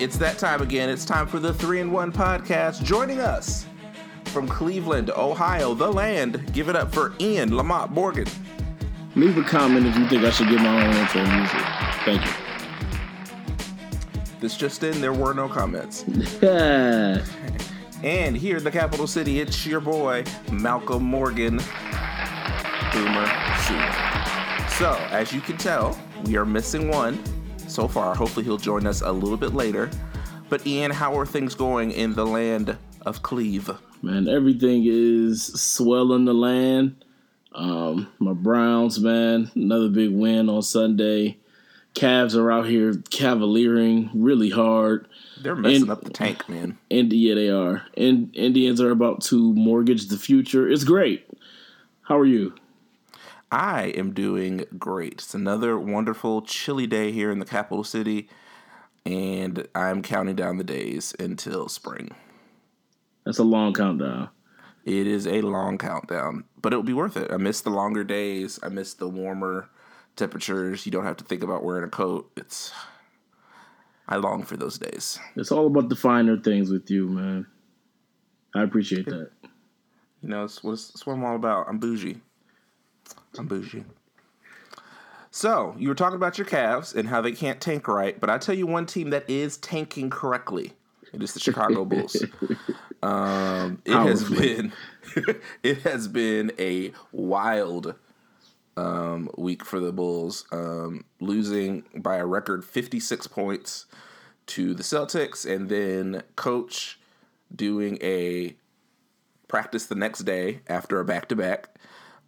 It's that time again. It's time for the 3 in 1 podcast. Joining us from Cleveland, Ohio, the land. Give it up for Ian Lamont Morgan. Leave a comment if you think I should get my own intro music. Thank you. This just in, there were no comments. and here in the capital city, it's your boy, Malcolm Morgan, Boomer Sooner. So, as you can tell, we are missing one so far. Hopefully, he'll join us a little bit later. But, Ian, how are things going in the land of Cleve? Man, everything is swelling the land. Um, my Browns, man, another big win on Sunday. Cavs are out here cavaliering really hard. They're messing up the tank, man. And yeah, they are. And Indians are about to mortgage the future. It's great. How are you? I am doing great. It's another wonderful, chilly day here in the capital city, and I'm counting down the days until spring. That's a long countdown. It is a long countdown, but it'll be worth it. I miss the longer days. I miss the warmer temperatures. You don't have to think about wearing a coat. It's I long for those days. It's all about the finer things with you, man. I appreciate that. You know, it's what, it's what I'm all about. I'm bougie. I'm bougie. So you were talking about your Cavs and how they can't tank right, but I tell you one team that is tanking correctly. It is the Chicago Bulls. Um, it has been it has been a wild um, week for the Bulls, um, losing by a record 56 points to the Celtics, and then coach doing a practice the next day after a back to back.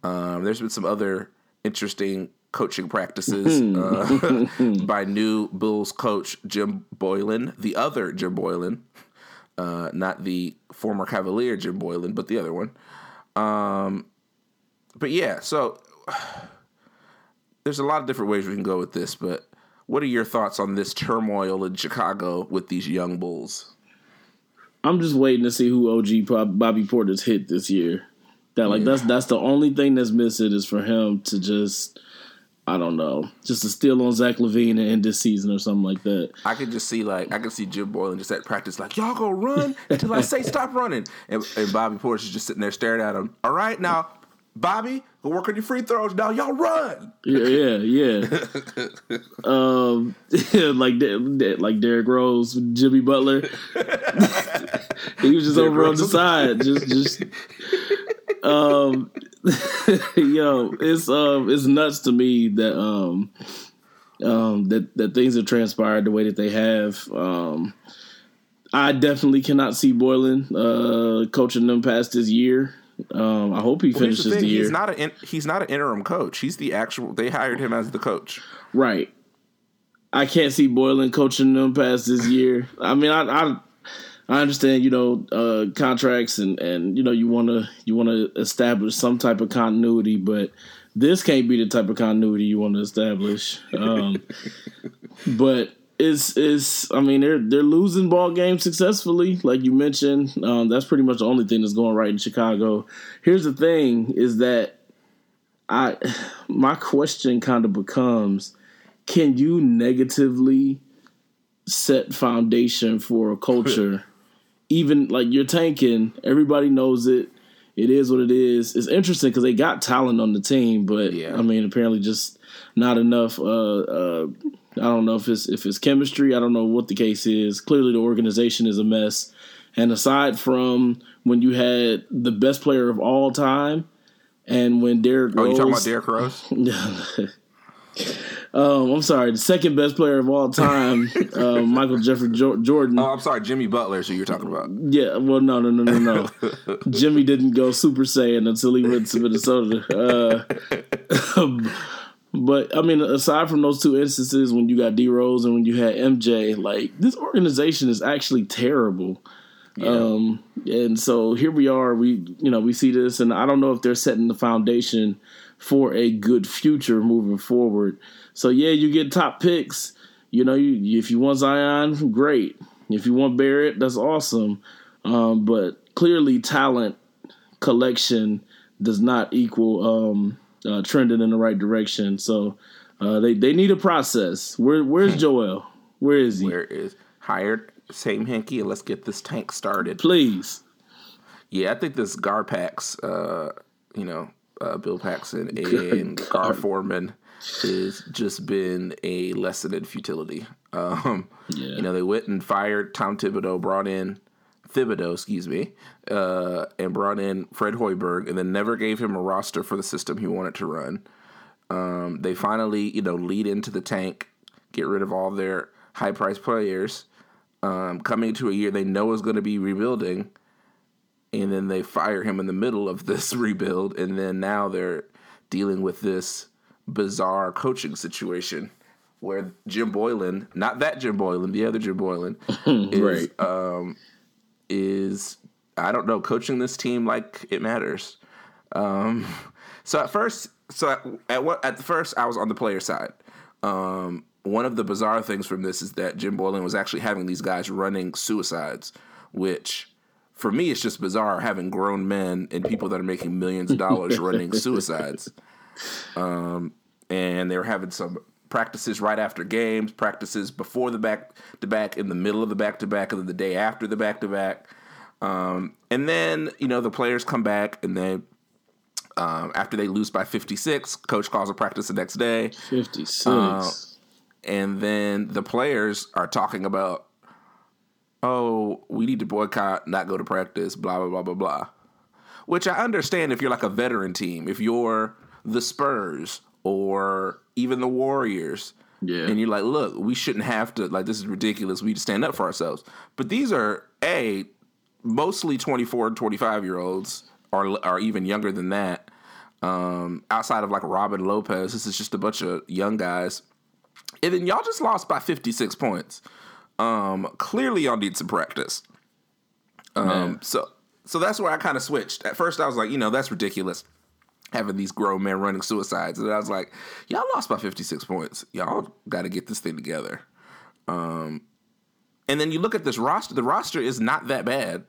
There's been some other interesting coaching practices uh, by new Bulls coach Jim Boylen, the other Jim Boylen, uh, not the former Cavalier Jim Boylan, but the other one. Um, but yeah, so there's a lot of different ways we can go with this, but what are your thoughts on this turmoil in Chicago with these young Bulls? I'm just waiting to see who OG Bobby Portis hit this year. That like yeah. that's that's the only thing that's missing is for him to just I don't know, just to steal on Zach LaVine and end this season or something like that. I could just see like I could see Jim Boylen just at practice like y'all go run until I say stop running, and, and Bobby Portis is just sitting there staring at him. All right, now Bobby, go work on your free throws. Now y'all run. Yeah, yeah, yeah. um, like like Derrick Rose, Jimmy Butler. he was just Derrick over Rose. on the side, just just. Um, yo, it's um, it's nuts to me that um, um, that that things have transpired the way that they have. Um, I definitely cannot see Boylen uh, coaching them past this year. Um, I hope he well, finishes the, the, year. He's not a he's not an interim coach. He's the actual. They hired him as the coach. Right. I can't see Boylen coaching them past this year. I mean, I I, I understand you know uh, contracts and and you know you want to you want to establish some type of continuity, but this can't be the type of continuity you want to establish. Um, but it's is I mean they're they're losing ball games successfully, like you mentioned. Um, that's pretty much the only thing that's going right in Chicago. Here's the thing: is that I my question kind of becomes, can you negatively set foundation for a culture? Even like you're tanking, everybody knows it. It is what it is. It's interesting because they got talent on the team, but yeah. I mean, apparently just not enough. Uh, uh, I don't know if it's if it's chemistry. I don't know what the case is. Clearly, the organization is a mess. And aside from when you had the best player of all time, and when Derrick oh, you talking about Derrick Rose? um, I'm sorry, the second best player of all time, uh, Michael Jeffrey jo- Jordan. Oh, I'm sorry, Jimmy Butler. So you're talking about? Yeah. Well, no, no, no, no, no. Jimmy didn't go Super Saiyan until he went to Minnesota. Uh, but I mean, aside from those two instances, when you got D Rose and when you had MJ, like this organization is actually terrible. Yeah. Um, and so here we are. We you know we see this, and I don't know if they're setting the foundation for a good future moving forward. So yeah, you get top picks. You know, you, if you want Zion, great. If you want Barrett, that's awesome. Um, but clearly, talent collection does not equal um, uh, trending in the right direction. So uh, they they need a process. Where where's Joel? Where is he? Where is hired Sam Hinkie let's get this tank started. Please. Yeah, I think this Garpax, uh, you know, uh, Bill Paxton and Gar Forman has just been a lesson in futility. Um, Yeah. You know, they went and fired Tom Thibodeau, brought in Thibodeau, excuse me, uh, and brought in Fred Hoiberg, and then never gave him a roster for the system he wanted to run. Um, they finally, you know, lead into the tank, get rid of all their high priced players, um, coming to a year they know is going to be rebuilding, and then they fire him in the middle of this rebuild, and then now they're dealing with this bizarre coaching situation where Jim Boylen, not that Jim Boylan, the other Jim Boylan, is, right. is I don't know coaching this team like it matters. Um, so at first, so at, at what at the first I was on the player side. Um, one of the bizarre things from this is that Jim Boylen was actually having these guys running suicides, which for me it's just bizarre having grown men and people that are making millions of dollars running suicides. Um, and they were having some practices right after games, practices before the back to back, in the middle of the back to back, and then the day after the back to back. Um, and then you know the players come back, and they. um, after they lose by 56, coach calls a practice the next day, 56. Uh, and then the players are talking about, oh, we need to boycott, not go to practice, blah blah blah blah blah. Which I understand if you're like a veteran team, if you're the Spurs or even the Warriors, yeah. and you're like, look, we shouldn't have to like this is ridiculous. We need to stand up for ourselves. But these are a mostly 24 and 25 year olds, or or even younger than that. Um, outside of like Robin Lopez, this is just a bunch of young guys. And then y'all just lost by 56 points. Um, clearly y'all need some practice. Um, Man. so so that's where I kind of switched. At first I was like, you know, that's ridiculous. Having these grown men running suicides. And I was like, y'all lost by 56 points. Y'all got to get this thing together. Um, and then you look at this roster. The roster is not that bad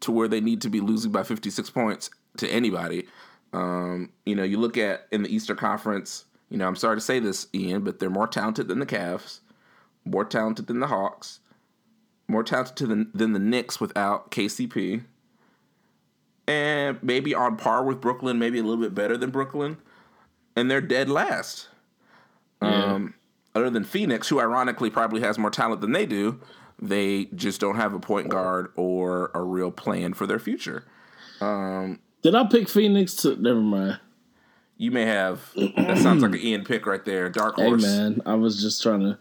to where they need to be losing by 56 points to anybody. Um, you know, you look at in the Eastern Conference, you know, I'm sorry to say this, Ian, but they're more talented than the Cavs, more talented than the Hawks, more talented than, than the Knicks without KCP, and maybe on par with Brooklyn, maybe a little bit better than Brooklyn, and they're dead last. Um, other than Phoenix, who ironically probably has more talent than they do, they just don't have a point guard or a real plan for their future. Did I pick Phoenix to? Never mind. You may have that sounds like an Ian pick right there, dark horse. Hey man, I was just trying to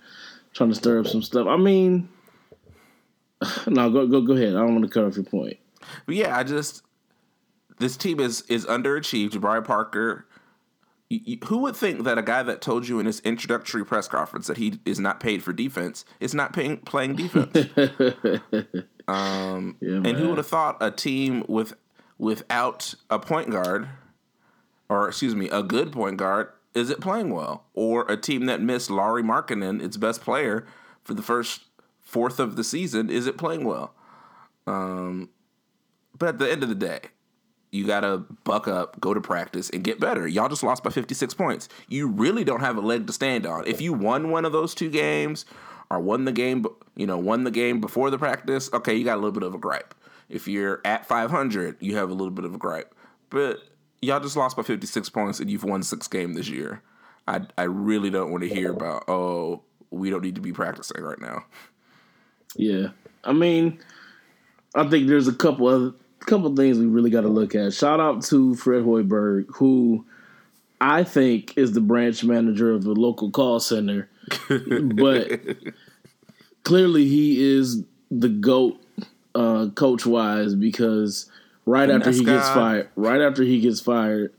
trying to stir up some stuff. I mean, no, go go go ahead. I don't want to cut off your point. But yeah, I just this team is is underachieved. Jabari Parker. you- you- Who would think that a guy that told you in his introductory press conference that he is not paid for defense is not paying, playing defense? um, Yeah, and who would have thought a team with without a point guard, or excuse me, a good point guard, is it playing well? Or a team that missed Lauri Markkanen, its best player, for the first fourth of the season, is it playing well? Um, but at the end of the day, you gotta buck up, go to practice, and get better. Y'all just lost by 56 points. You really don't have a leg to stand on. If you won one of those two games, or won the game, you know, won the game before the practice, okay, you got a little bit of a gripe. If you're at 500, you have a little bit of a gripe. But y'all just lost by 56 points, and you've won six games this year. I I really don't want to hear about oh we don't need to be practicing right now. Yeah, I mean, I think there's a couple of couple things we really got to look at. Shout out to Fred Hoiberg, who I think is the branch manager of the local call center, but clearly he is the goat uh, coach wise because right And after he gets God. fired, right after he gets fired,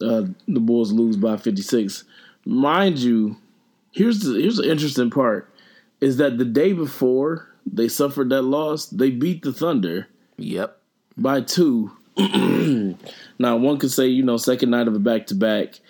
uh, the Bulls lose by 56. Mind you, here's the here's the interesting part is that the day before they suffered that loss, they beat the Thunder Yep. by two. now, one could say, you know, second night of a back to back.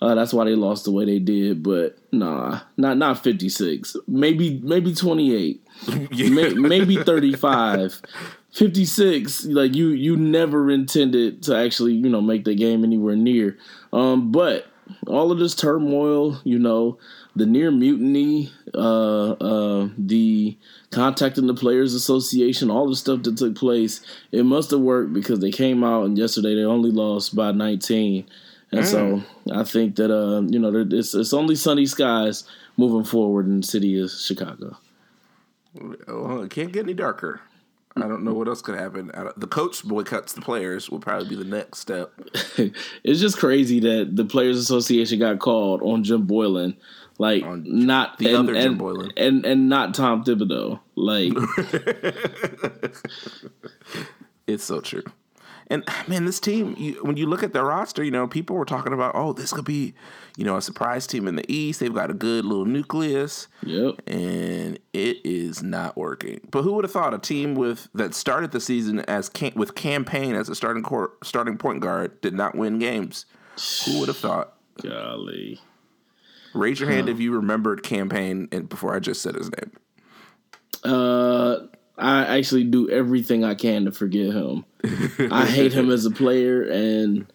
That's why they lost the way they did, but nah, not not fifty six. Maybe maybe twenty eight. May, maybe 35 56 like you you never intended to actually you know make the game anywhere near um but all of this turmoil you know the near mutiny, uh, uh, the contacting the Players Association, all the stuff that took place, it must have worked because they came out and yesterday they only lost by 19. And mm. so I think that uh, you know it's it's only sunny skies moving forward in the city of Chicago. Well, it can't get any darker. I don't know what else could happen. The coach boycotts the players will probably be the next step. it's just crazy that the Players Association got called on Jim Boylen, like on not the and, other Jim and, Boylen, and and not Tom Thibodeau. Like, it's so true. And man, this team, you, when you look at their roster, you know, people were talking about, oh, this could be, you know, a surprise team in the East. They've got a good little nucleus. Yep. And it is not working. But who would have thought a team with that started the season as with Cam Payne as a starting court, starting point guard did not win games? Who would have thought? Golly. Raise your hand if you remembered Cam Payne and before I just said his name. Uh I actually do everything I can to forget him. I hate him as a player, and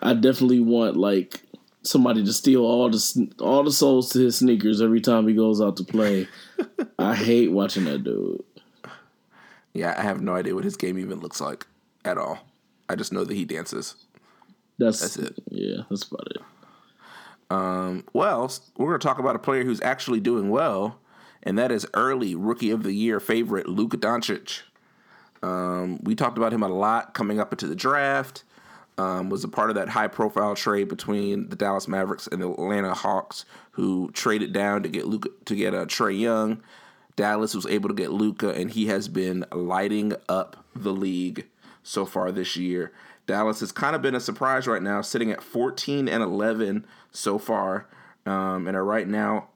I definitely want like somebody to steal all the all the souls to his sneakers every time he goes out to play. I hate watching that dude. Yeah, I have no idea what his game even looks like at all. I just know that he dances. That's, that's it. Yeah, that's about it. Um, well, we're going to talk about a player who's actually doing well and that is early rookie of the year favorite Luka Doncic. Um, we talked about him a lot coming up into the draft. Um, was a part of that high profile trade between the Dallas Mavericks and the Atlanta Hawks, who traded down to get Luka to get uh, Trae Young. Dallas was able to get Luka, and he has been lighting up the league so far this year. Dallas has kind of been a surprise right now, sitting at 14 and 11 so far, um, and are right now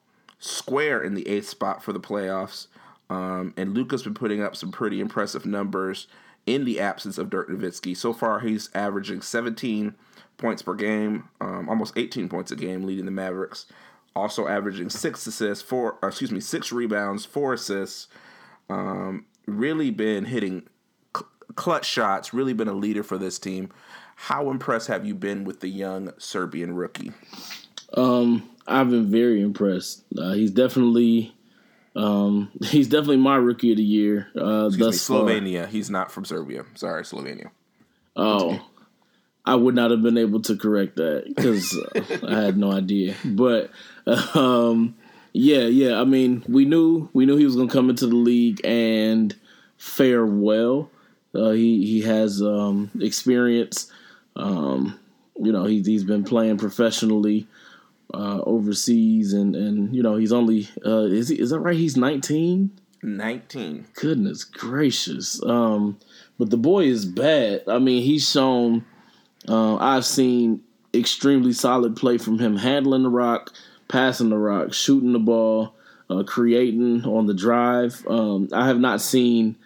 square in the eighth spot for the playoffs. Um, and Luka's been putting up some pretty impressive numbers in the absence of Dirk Nowitzki. So far, he's averaging 17 points per game, um, almost 18 points a game, leading the Mavericks. Also averaging six assists, four, excuse me, six rebounds, four assists. Um, really been hitting cl- clutch shots. Really been a leader for this team. How impressed have you been with the young Serbian rookie? Um, I've been very impressed. Uh, he's definitely um, he's definitely my rookie of the year. Uh, Excuse me, Slovenia. Far. He's not from Serbia. Sorry, Slovenia. Oh, I would not have been able to correct that because uh, I had no idea. But um, yeah, yeah. I mean, we knew we knew he was going to come into the league and fare well. Uh, he he has um, experience. Um, you know, he's he's been playing professionally uh, overseas, and and you know he's only uh, is he is that right? He's nineteen. Nineteen. Goodness gracious. Um, but the boy is bad. I mean, he's shown. Uh, I've seen extremely solid play from him, handling the rock, passing the rock, shooting the ball, uh, creating on the drive. Um, I have not seen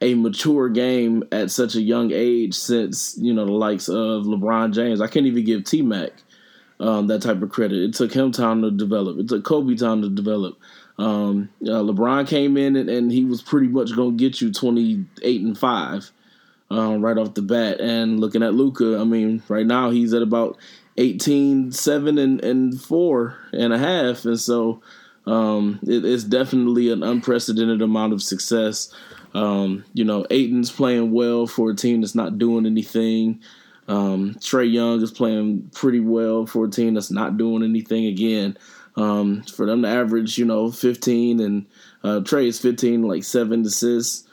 a mature game at such a young age since you know the likes of LeBron James. I can't even give T Mac um, that type of credit. It took him time to develop. It took Kobe time to develop. Um, uh, LeBron came in and, and, he was pretty much going to get you 28 and 5 um, right off the bat. And looking at Luka, I mean, right now he's at about 18, 7 and, and 4 and a half. And so um, it, it's definitely an unprecedented amount of success. Um, you know, Ayton's playing well for a team that's not doing anything. Um, Trae Young is playing pretty well for a team that's not doing anything again. Um, for them to average, you know, 15 and uh, Trae is 15, like seven assists.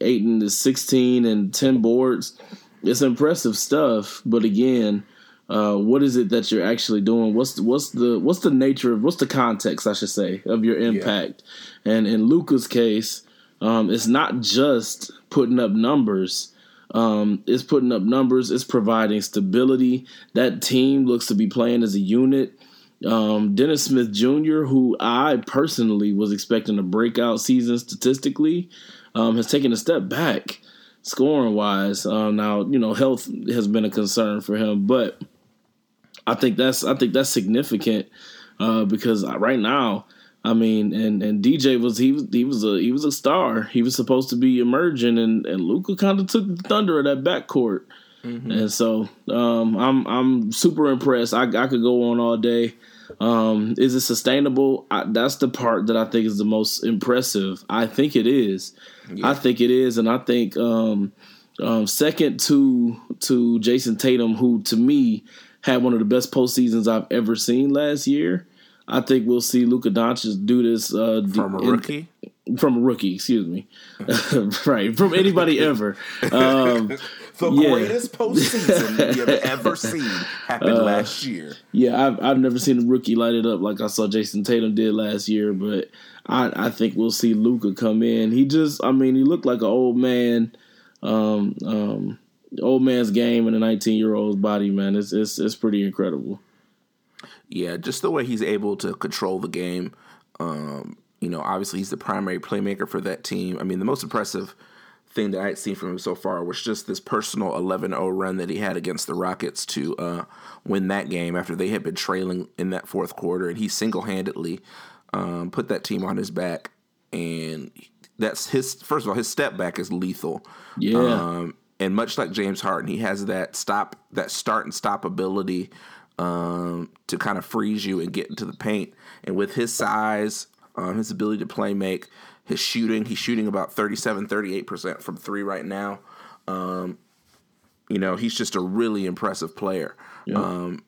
eight and 16 and 10 boards. It's impressive stuff, but again, uh, what is it that you're actually doing? What's the, what's the what's the nature of what's the context, I should say, of your impact? Yeah. And in Luka's case, um, it's not just putting up numbers um, is putting up numbers. It's providing stability. That team looks to be playing as a unit. Um, Dennis Smith Jr., who I personally was expecting a breakout season statistically, um, has taken a step back scoring wise. Um, now, you know, health has been a concern for him, but I think that's I think that's significant uh, because right now I mean, and and DJ was he was he was a he was a star. He was supposed to be emerging, and and Luka kind of took the thunder of that backcourt. Mm-hmm. And so um, I'm I'm super impressed. I I could go on all day Um, is it sustainable? I, that's the part that I think is the most impressive. I think it is. Yeah. I think it is, and I think um, um, second to to Jayson Tatum, who to me had one of the best postseasons I've ever seen last year. I think we'll see Luka Doncic do this uh, from a rookie. From a rookie, excuse me, right? From anybody ever. Um, the yeah. greatest postseason you've ever seen happened uh, last year. Yeah, I've I've never seen a rookie light it up like I saw Jayson Tatum did last year, but I I think we'll see Luka come in. He just, I mean, he looked like an old man. Um, um, old man's game in a 19 year old's body, man. It's, it's it's pretty incredible. Yeah, just the way he's able to control the game. Um, you know, obviously he's the primary playmaker for that team. I mean, the most impressive thing that I'd seen from him so far was just this personal 11-0 run that he had against the Rockets to uh, win that game after they had been trailing in that fourth quarter, and he single-handedly um, put that team on his back. And that's his first of all, his step back is lethal. Yeah. Um, and much like James Harden, he has that stop, that start and stop ability um, to kind of freeze you and get into the paint. And with his size, um, his ability to play make, his shooting, he's shooting about 37, 38% from three right now. Um, you know, he's just a really impressive player. Yeah. Um,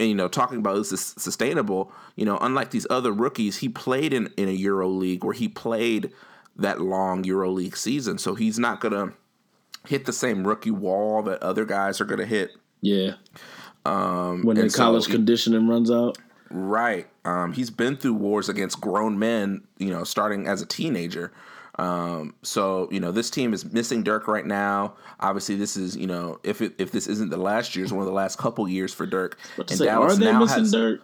and, you know, talking about this is sustainable, you know, unlike these other rookies, he played in, in a Euro League where he played that long Euro League season. So he's not going to hit the same rookie wall that other guys are going to hit. Yeah. Um, when the college so he, conditioning runs out. Right. Um, he's been through wars against grown men, you know, starting as a teenager. Um, so you know, this team is missing Dirk right now. Obviously, this is you know, if it, if this isn't the last year, it's one of the last couple years for Dirk. And say, Dallas are they now missing has, Dirk?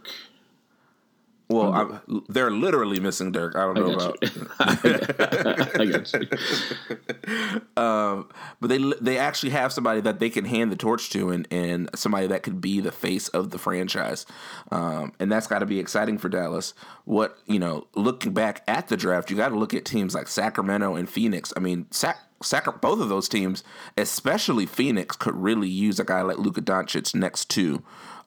Well, I, they're literally missing Dirk. I don't know I about. I got you. um, but they they actually have somebody that they can hand the torch to, and and somebody that could be the face of the franchise, um, and that's got to be exciting for Dallas. What you know, looking back at the draft, you got to look at teams like Sacramento and Phoenix. I mean, Sac. Sac- both of those teams, especially Phoenix, could really use a guy like Luka Doncic next to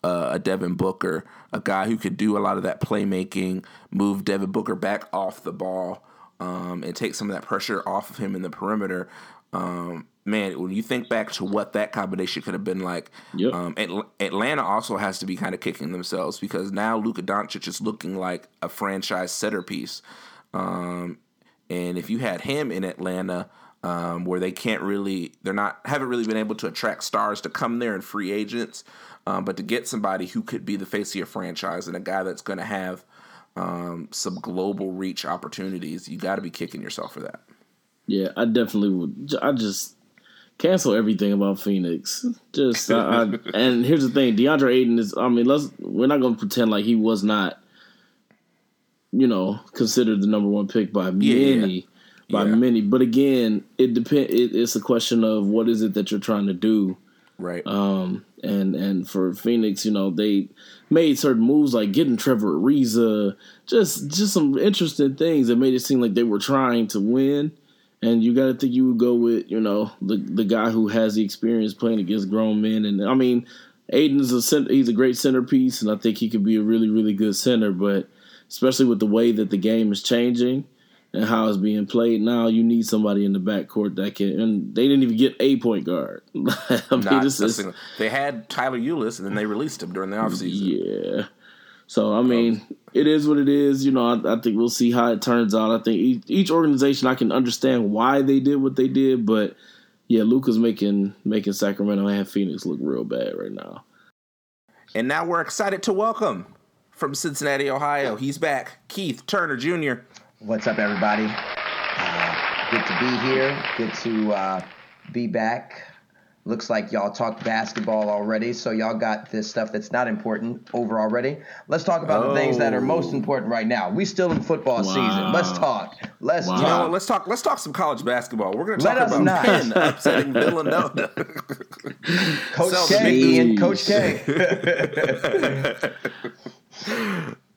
uh, a Devin Booker, a guy who could do a lot of that playmaking, move Devin Booker back off the ball, um, and take some of that pressure off of him in the perimeter. Um, man, when you think back to what that combination could have been like, yep. um, Atlanta also has to be kind of kicking themselves because now Luka Doncic is looking like a franchise centerpiece. Um, and if you had him in Atlanta, um, where they can't really, they're not, haven't really been able to attract stars to come there and free agents. Um, but to get somebody who could be the face of your franchise and a guy that's going to have um, some global reach opportunities, you got to be kicking yourself for that. Yeah, I definitely would. I just cancel everything about Phoenix. Just I, I, and here's the thing: DeAndre Ayton is. I mean, let's we're not going to pretend like he was not, you know, considered the number one pick by many. Yeah. By yeah. many, but again, it depend. It, it's a question of what is it that you're trying to do, right? Um, and and for Phoenix, you know, they made certain moves like getting Trevor Ariza, just just some interesting things that made it seem like they were trying to win. And you got to think you would go with you know the the guy who has the experience playing against grown men. And I mean, Ayton's a center, he's a great centerpiece, and I think he could be a really really good center. But especially with the way that the game is changing and how it's being played now, you need somebody in the backcourt that can. And they didn't even get a point guard. I mean, Not is, they had Tyler Ulis, and then they released him during the offseason. Yeah. So I mean, it is what it is. You know, I, I think we'll see how it turns out. I think each, each, organization, I can understand why they did what they did, but yeah, Luka's making making Sacramento and Phoenix look real bad right now. And now we're excited to welcome from Cincinnati, Ohio. He's back, Keith Turner Jr. What's up, everybody? Uh, good to be here. Good to uh, be back. Looks like y'all talked basketball already, so y'all got this stuff that's not important over already. Let's talk about oh. the things that are most oh. important right now. We still in football wow. season. Let's talk. Let's wow. talk. let's talk. Let's talk some college basketball. We're going to talk about not. Penn upsetting Villanova. Coach so K and Coach K.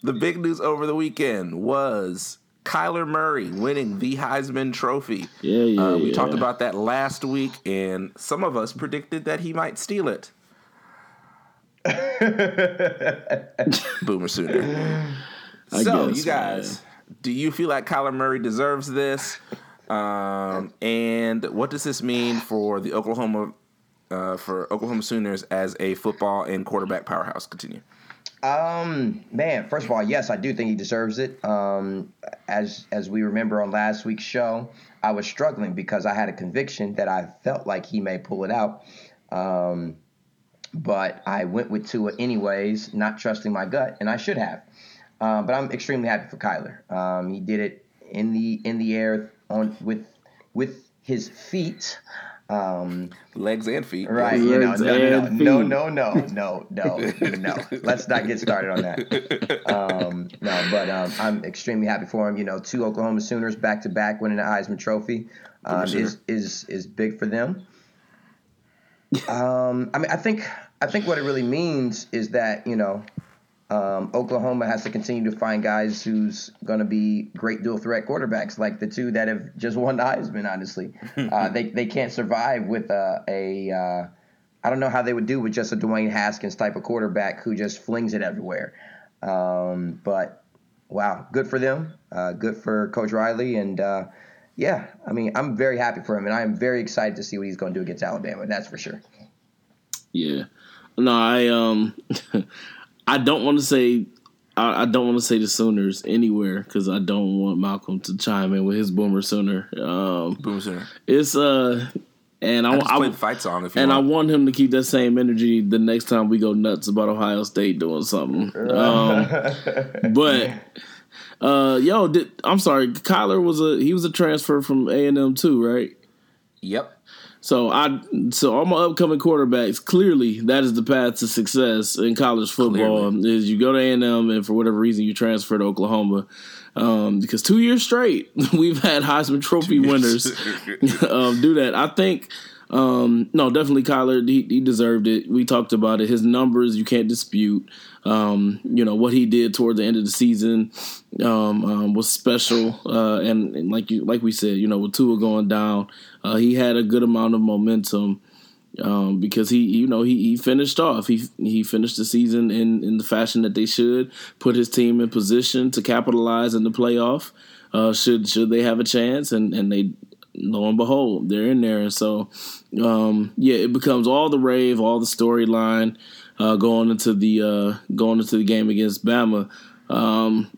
the big news over the weekend was Kyler Murray winning the Heisman Trophy. Yeah, yeah. Uh, we yeah. talked about that last week, and some of us predicted that he might steal it. Boomer Sooner. I so, guess, you guys, do you feel like Kyler Murray deserves this? Um, and what does this mean for the Oklahoma uh, for Oklahoma Sooners as a football and quarterback powerhouse? Continue. Um, man, first of all, yes, I do think he deserves it. Um, as as we remember on last week's show, I was struggling because I had a conviction that I felt like he may pull it out. Um, but I went with Tua anyways, not trusting my gut, and I should have. Um, but I'm extremely happy for Kyler. Um, he did it in the in the air on with with his feet. Um, Legs and feet. right, you know, no, no, no, no, no, no, no, no, no. Let's not get started on that. Um, no, but um, I'm extremely happy for him. You know, two Oklahoma Sooners back to back winning the Heisman Trophy um, is is is big for them. Um, I mean, I think I think what it really means is that you know um, Oklahoma has to continue to find guys who's going to be great dual threat quarterbacks, like the two that have just won the Heisman. Honestly, uh, they they can't survive with a, a uh, I don't know how they would do with just a Dwayne Haskins type of quarterback who just flings it everywhere. Um, but wow, good for them. Uh, good for Coach Riley, and uh, yeah, I mean, I'm very happy for him, and I am very excited to see what he's going to do against Alabama. That's for sure. Yeah. No, I um, I don't want to say. I, I don't want to say the Sooners anywhere because I don't want Malcolm to chime in with his boomer Sooner. Um, Boomer Sooner. it's uh, and I, I just I, play the fight song if you and I want. want him to keep that same energy the next time we go nuts about Ohio State doing something. Um, but uh, yo, did, I'm sorry, Kyler was a he was a transfer from A and M too, right? Yep. So I so all my upcoming quarterbacks clearly that is the path to success in college football is you go to A and M and for whatever reason you transfer to Oklahoma um, because two years straight we've had Heisman Trophy winners um, do that. I think um, no definitely Kyler he, he deserved it. We talked about it. His numbers you can't dispute. Um, you know what he did toward the end of the season um, um, was special, uh, and, and like you like we said, you know with Tua going down, uh, he had a good amount of momentum um, because he you know he, he finished off. He he finished the season in in the fashion that they should put his team in position to capitalize in the playoff uh, should should they have a chance and and they lo and behold they're in there. And so um, yeah it becomes all the rave all the storyline uh, going into the uh, going into the game against Bama. Um,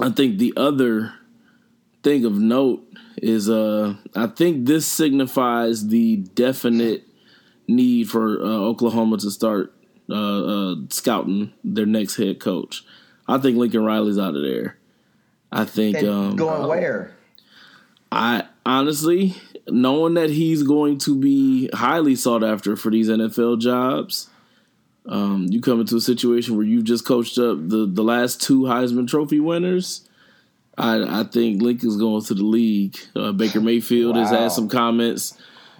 I think the other thing of note is uh, I think this signifies the definite need for uh, Oklahoma to start uh, uh, scouting their next head coach. I think Lincoln Riley's out of there. I think um, going where? I honestly, knowing that he's going to be highly sought after for these NFL jobs, um, you come into a situation where you've just coached up the, the last two Heisman Trophy winners. I, I think Lincoln's going to the league. Uh, Baker Mayfield has had some comments,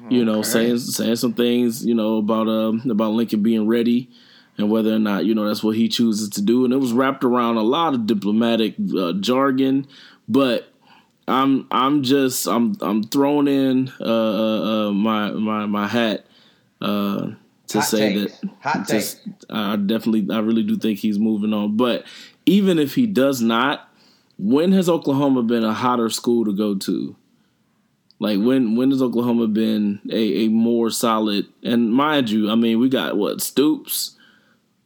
you know, saying saying some things, you know, about um, about Lincoln being ready and whether or not you know that's what he chooses to do. And it was wrapped around a lot of diplomatic uh, jargon, but I'm I'm just I'm I'm throwing in uh, uh, uh, my my my hat uh, to Hot say take. that Hot just I definitely I really do think he's moving on. But even if he does not, when has Oklahoma been a hotter school to go to? Like when when has Oklahoma been a, a more solid and mind you, I mean we got what Stoops,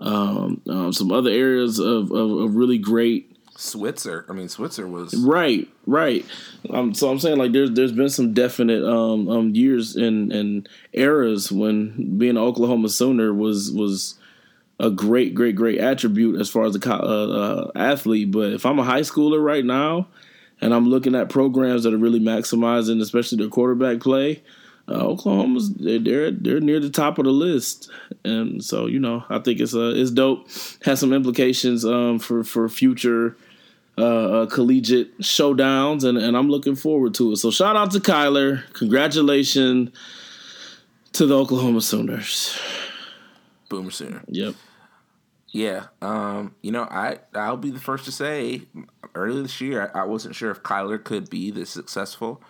um, um, some other areas of, of, of really great Switzer. I mean, Switzer was. Right, right. Um, so I'm saying like there's there's been some definite um, um, years and and eras when being an Oklahoma Sooner was was a great great great attribute as far as a co- uh, uh, athlete. But if I'm a high schooler right now and I'm looking at programs that are really maximizing, especially their quarterback play, uh, Oklahoma's they're, they're near the top of the list, and so you know I think it's uh, it's dope. Has some implications um, for for future uh, uh, collegiate showdowns, and, and I'm looking forward to it. So shout out to Kyler, congratulations to the Oklahoma Sooners. Boomer Sooner. Yep. Yeah, um, you know, I I'll be the first to say, earlier this year, I, I wasn't sure if Kyler could be this successful,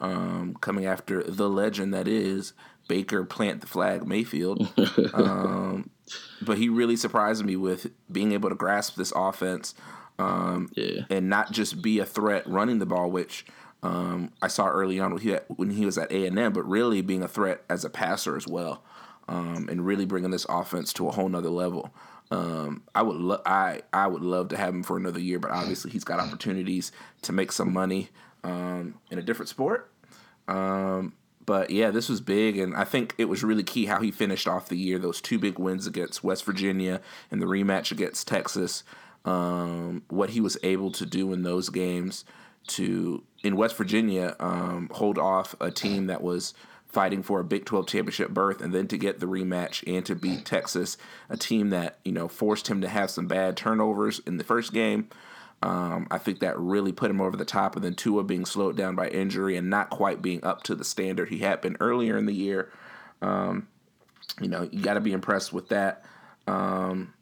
um, coming after the legend that is Baker plant the flag Mayfield. um, but he really surprised me with being able to grasp this offense um, Yeah. and not just be a threat running the ball, which um, I saw early on when he, when he was at A and M, but really being a threat as a passer as well, um, and really bringing this offense to a whole nother level. Um, I would lo- I I would love to have him for another year, but obviously he's got opportunities to make some money um, in a different sport. Um, but yeah, this was big, and I think it was really key how he finished off the year. Those two big wins against West Virginia and the rematch against Texas. Um, what he was able to do in those games to in West Virginia um, hold off a team that was fighting for a Big 12 championship berth, and then to get the rematch and to beat Texas, a team that you know forced him to have some bad turnovers in the first game. Um, I think that really put him over the top, and then Tua being slowed down by injury and not quite being up to the standard he had been earlier in the year. Um, you know, you got to be impressed with that. Um,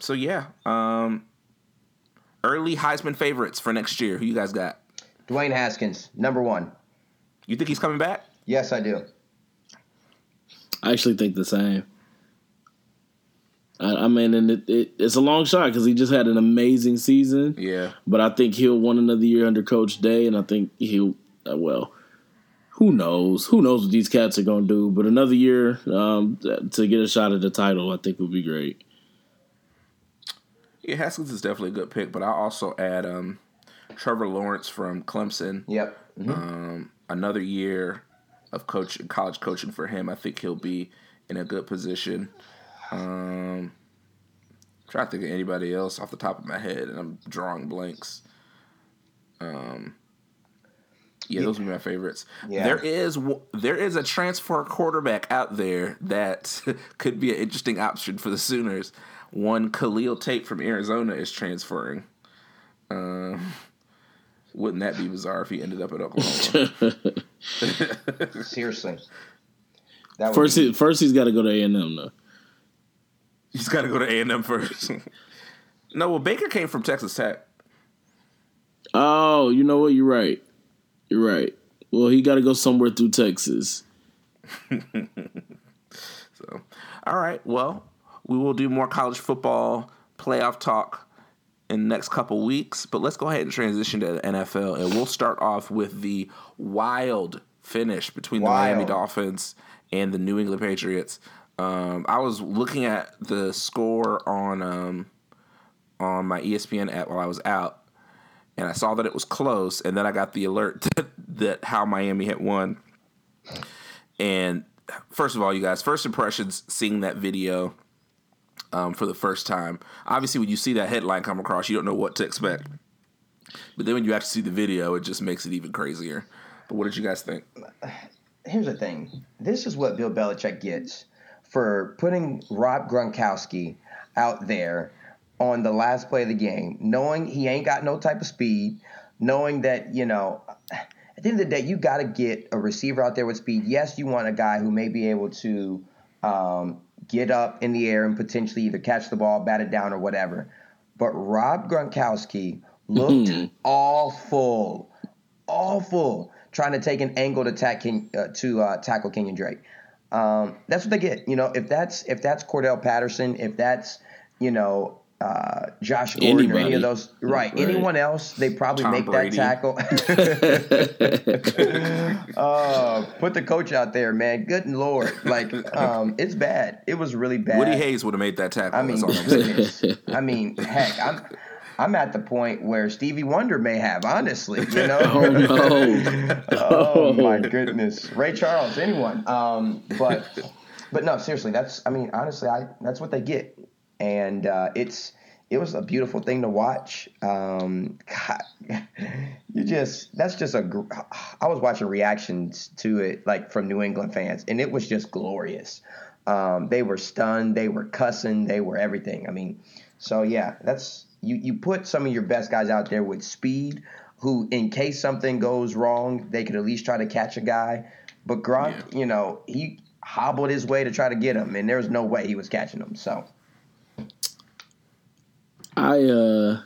so yeah, um, early Heisman favorites for next year. Who you guys got? Dwayne Haskins, number one. You think he's coming back? Yes, I do. I actually think the same. I, I mean, and it, it, it's a long shot because he just had an amazing season. Yeah, But I think he'll want another year under Coach Day, and I think he'll uh, well. Who knows? Who knows what these cats are going to do? But another year um, to get a shot at the title, I think would be great. Yeah. Haskins is definitely a good pick, but I'll also add um, Trevor Lawrence from Clemson. Yep. Mhm. Um, another year of coach college coaching for him. I think he'll be in a good position. Um, trying to think of anybody else off the top of my head, and I'm drawing blanks. Um, yeah, those would be my favorites. Yeah. There is there is a transfer quarterback out there that could be an interesting option for the Sooners. One Khalil Tate from Arizona is transferring. Um, wouldn't that be bizarre if he ended up at Oklahoma? Seriously. That First, be- he, first he's got to go to A and M though. He's got to go to A and M first. no, well, Baker came from Texas Tech. Oh, you know what? You're right. You're right. Well, he got to go somewhere through Texas. So, all right. Well, we will do more college football playoff talk in the next couple weeks. But let's go ahead and transition to the NFL, and we'll start off with the wild finish between the Miami Dolphins and the New England Patriots. Um, I was looking at the score on um, on my ESPN app while I was out, and I saw that it was close, and then I got the alert that, that how Miami had won. And first of all, you guys, first impressions seeing that video um, for the first time. Obviously, when you see that headline come across, you don't know what to expect. But then when you actually see the video, it just makes it even crazier. But what did you guys think? here's the thing. This is what Bill Belichick gets for putting Rob Gronkowski out there on the last play of the game, knowing he ain't got no type of speed, knowing that, you know, at the end of the day, you got to get a receiver out there with speed. Yes, you want a guy who may be able to um, get up in the air and potentially either catch the ball, bat it down, or whatever. But Rob Gronkowski looked awful, awful, trying to take an angle to, tack King, uh, to uh, tackle Kenyon Drake. Um, that's what they get. You know, if that's if that's Cordarrelle Patterson, if that's you know uh, Josh Gordon or any of those, right? Right. Anyone else, they probably Tom make Brady. that tackle. uh, put the coach out there, man. Good lord, like um, it's bad. It was really bad. Woody Hayes would have made that tackle. I mean, that's all I'm saying. goodness. I mean, heck, I'm I'm at the point where Stevie Wonder may have, honestly. You know. Oh no! oh my goodness, Ray Charles, anyone. Um, but but no, seriously, that's I mean, honestly, I that's what they get, and uh, it's it was a beautiful thing to watch. Um, God, you just that's just a. gr- I was watching reactions to it like from New England fans, and it was just glorious. Um, they were stunned, they were cussing, they were everything. I mean, so yeah, that's you. You put some of your best guys out there with speed, who in case something goes wrong, they could at least try to catch a guy. But Gronk, you know, he hobbled his way to try to get him, and there was no way he was catching him. So I uh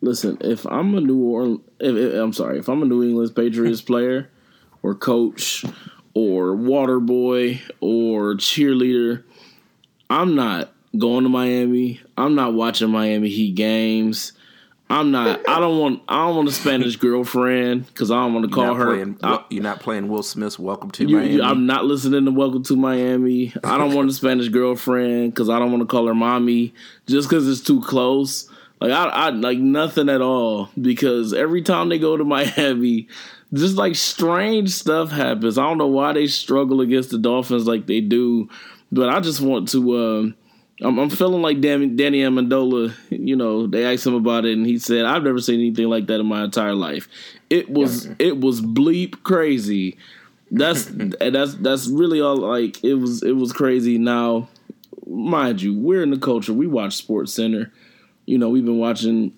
listen. If I'm a New Orleans, if, if- I'm sorry, if I'm a New England Patriots player or coach or water boy or cheerleader. I'm not going to Miami. I'm not watching Miami Heat games. I'm not. I don't want. I don't want a Spanish girlfriend because I don't want to call her. Playing, I, you're not playing Will Smith's "Welcome to you, Miami." you, I'm not listening to Welcome to Miami. I don't want a Spanish girlfriend because I don't want to call her mommy just because it's too close. Like I, I like nothing at all because every time they go to Miami, just like strange stuff happens. I don't know why they struggle against the Dolphins like they do, but I just want to. Um, I'm, I'm, feeling like Danny, Danny Amendola. You know, they asked him about it, and he said, "I've never seen anything like that in my entire life. It was yeah. it was bleep crazy. That's and that's that's really all. Like it was it was crazy. Now, mind you, we're in the culture. We watch Sports Center. You know, we've been watching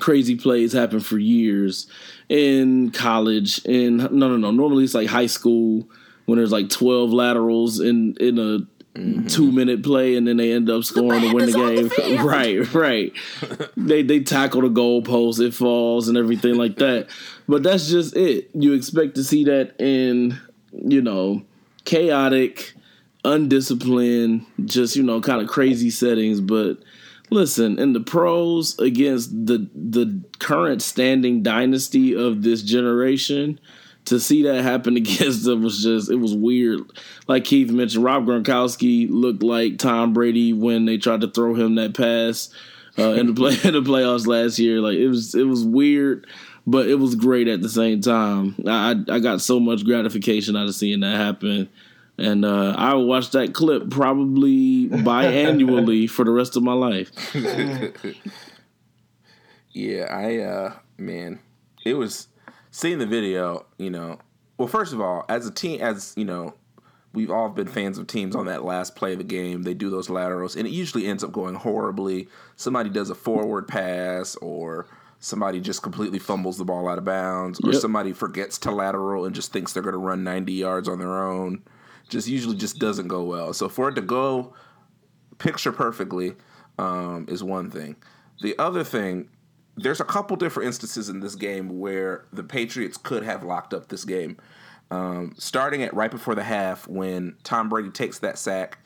crazy plays happen for years in college. And no, no, no. Normally it's like high school when there's like 12 laterals in in a Mm-hmm. two minute play and then they end up scoring to win the game. The right, right. they they tackle the goalpost, it falls and everything like that. But that's just it. You expect to see that in, you know, chaotic, undisciplined, just, you know, kind of crazy settings. But listen, in the pros against the the current standing dynasty of this generation, to see that happen against them was just it was weird. Like Keith mentioned, Rob Gronkowski looked like Tom Brady when they tried to throw him that pass uh, in the play in the playoffs last year. Like it was it was weird, but it was great at the same time. I I got so much gratification out of seeing that happen. And uh, I will watch that clip probably biannually for the rest of my life. yeah, I uh man, it was seeing the video, you know, well, first of all, as a team, as you know, we've all been fans of teams on that last play of the game. They do those laterals, and it usually ends up going horribly. Somebody does a forward pass, or somebody just completely fumbles the ball out of bounds, or yep. somebody forgets to lateral and just thinks they're going to run 90 yards on their own. Just usually just doesn't go well. So for it to go picture perfectly um, is one thing. The other thing there's a couple different instances in this game where the Patriots could have locked up this game. Um, starting at right before the half, when Tom Brady takes that sack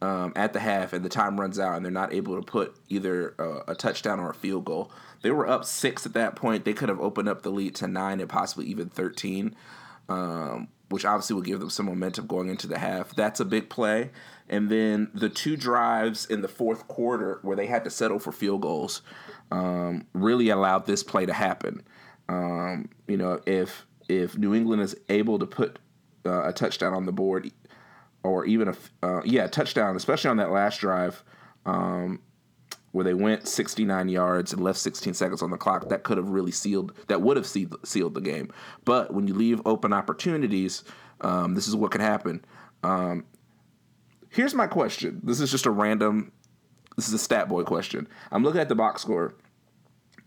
um, at the half and the time runs out and they're not able to put either uh, a touchdown or a field goal. They were up six at that point. They could have opened up the lead to nine and possibly even 13, um, which obviously will give them some momentum going into the half. That's a big play. And then the two drives in the fourth quarter where they had to settle for field goals um, really allowed this play to happen. Um, you know, if if New England is able to put uh, a touchdown on the board, or even a uh, yeah touchdown, especially on that last drive um, where they went 69 yards and left 16 seconds on the clock, that could have really sealed that would have sealed, sealed the game. But when you leave open opportunities, um, this is what can happen. Um, here's my question. This is just a random this is a stat boy question. I'm looking at the box score,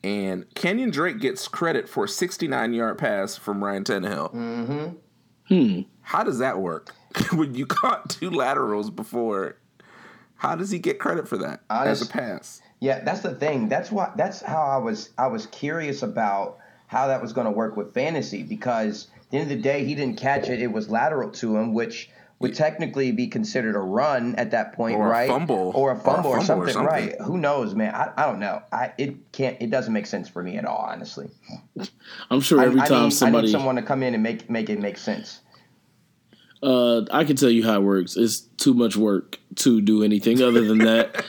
and Kenyan Drake gets credit for a 69 yard pass from Ryan Tannehill. Mm-hmm. Hmm. How does that work? when you caught two laterals before, how does he get credit for that Honest, as a pass? Yeah, that's the thing. That's why. That's how I was. I was curious about how that was going to work with fantasy because at the end of the day, he didn't catch it. It was lateral to him, which would technically be considered a run at that point, or right? A fumble, or a fumble, or, a fumble or, something, or, something, right? Who knows, man? I, I don't know. I it can't. It doesn't make sense for me at all, honestly. I'm sure every I, time I need, somebody, I need someone to come in and make make it make sense. Uh, I can tell you how it works. It's too much work to do anything other than that.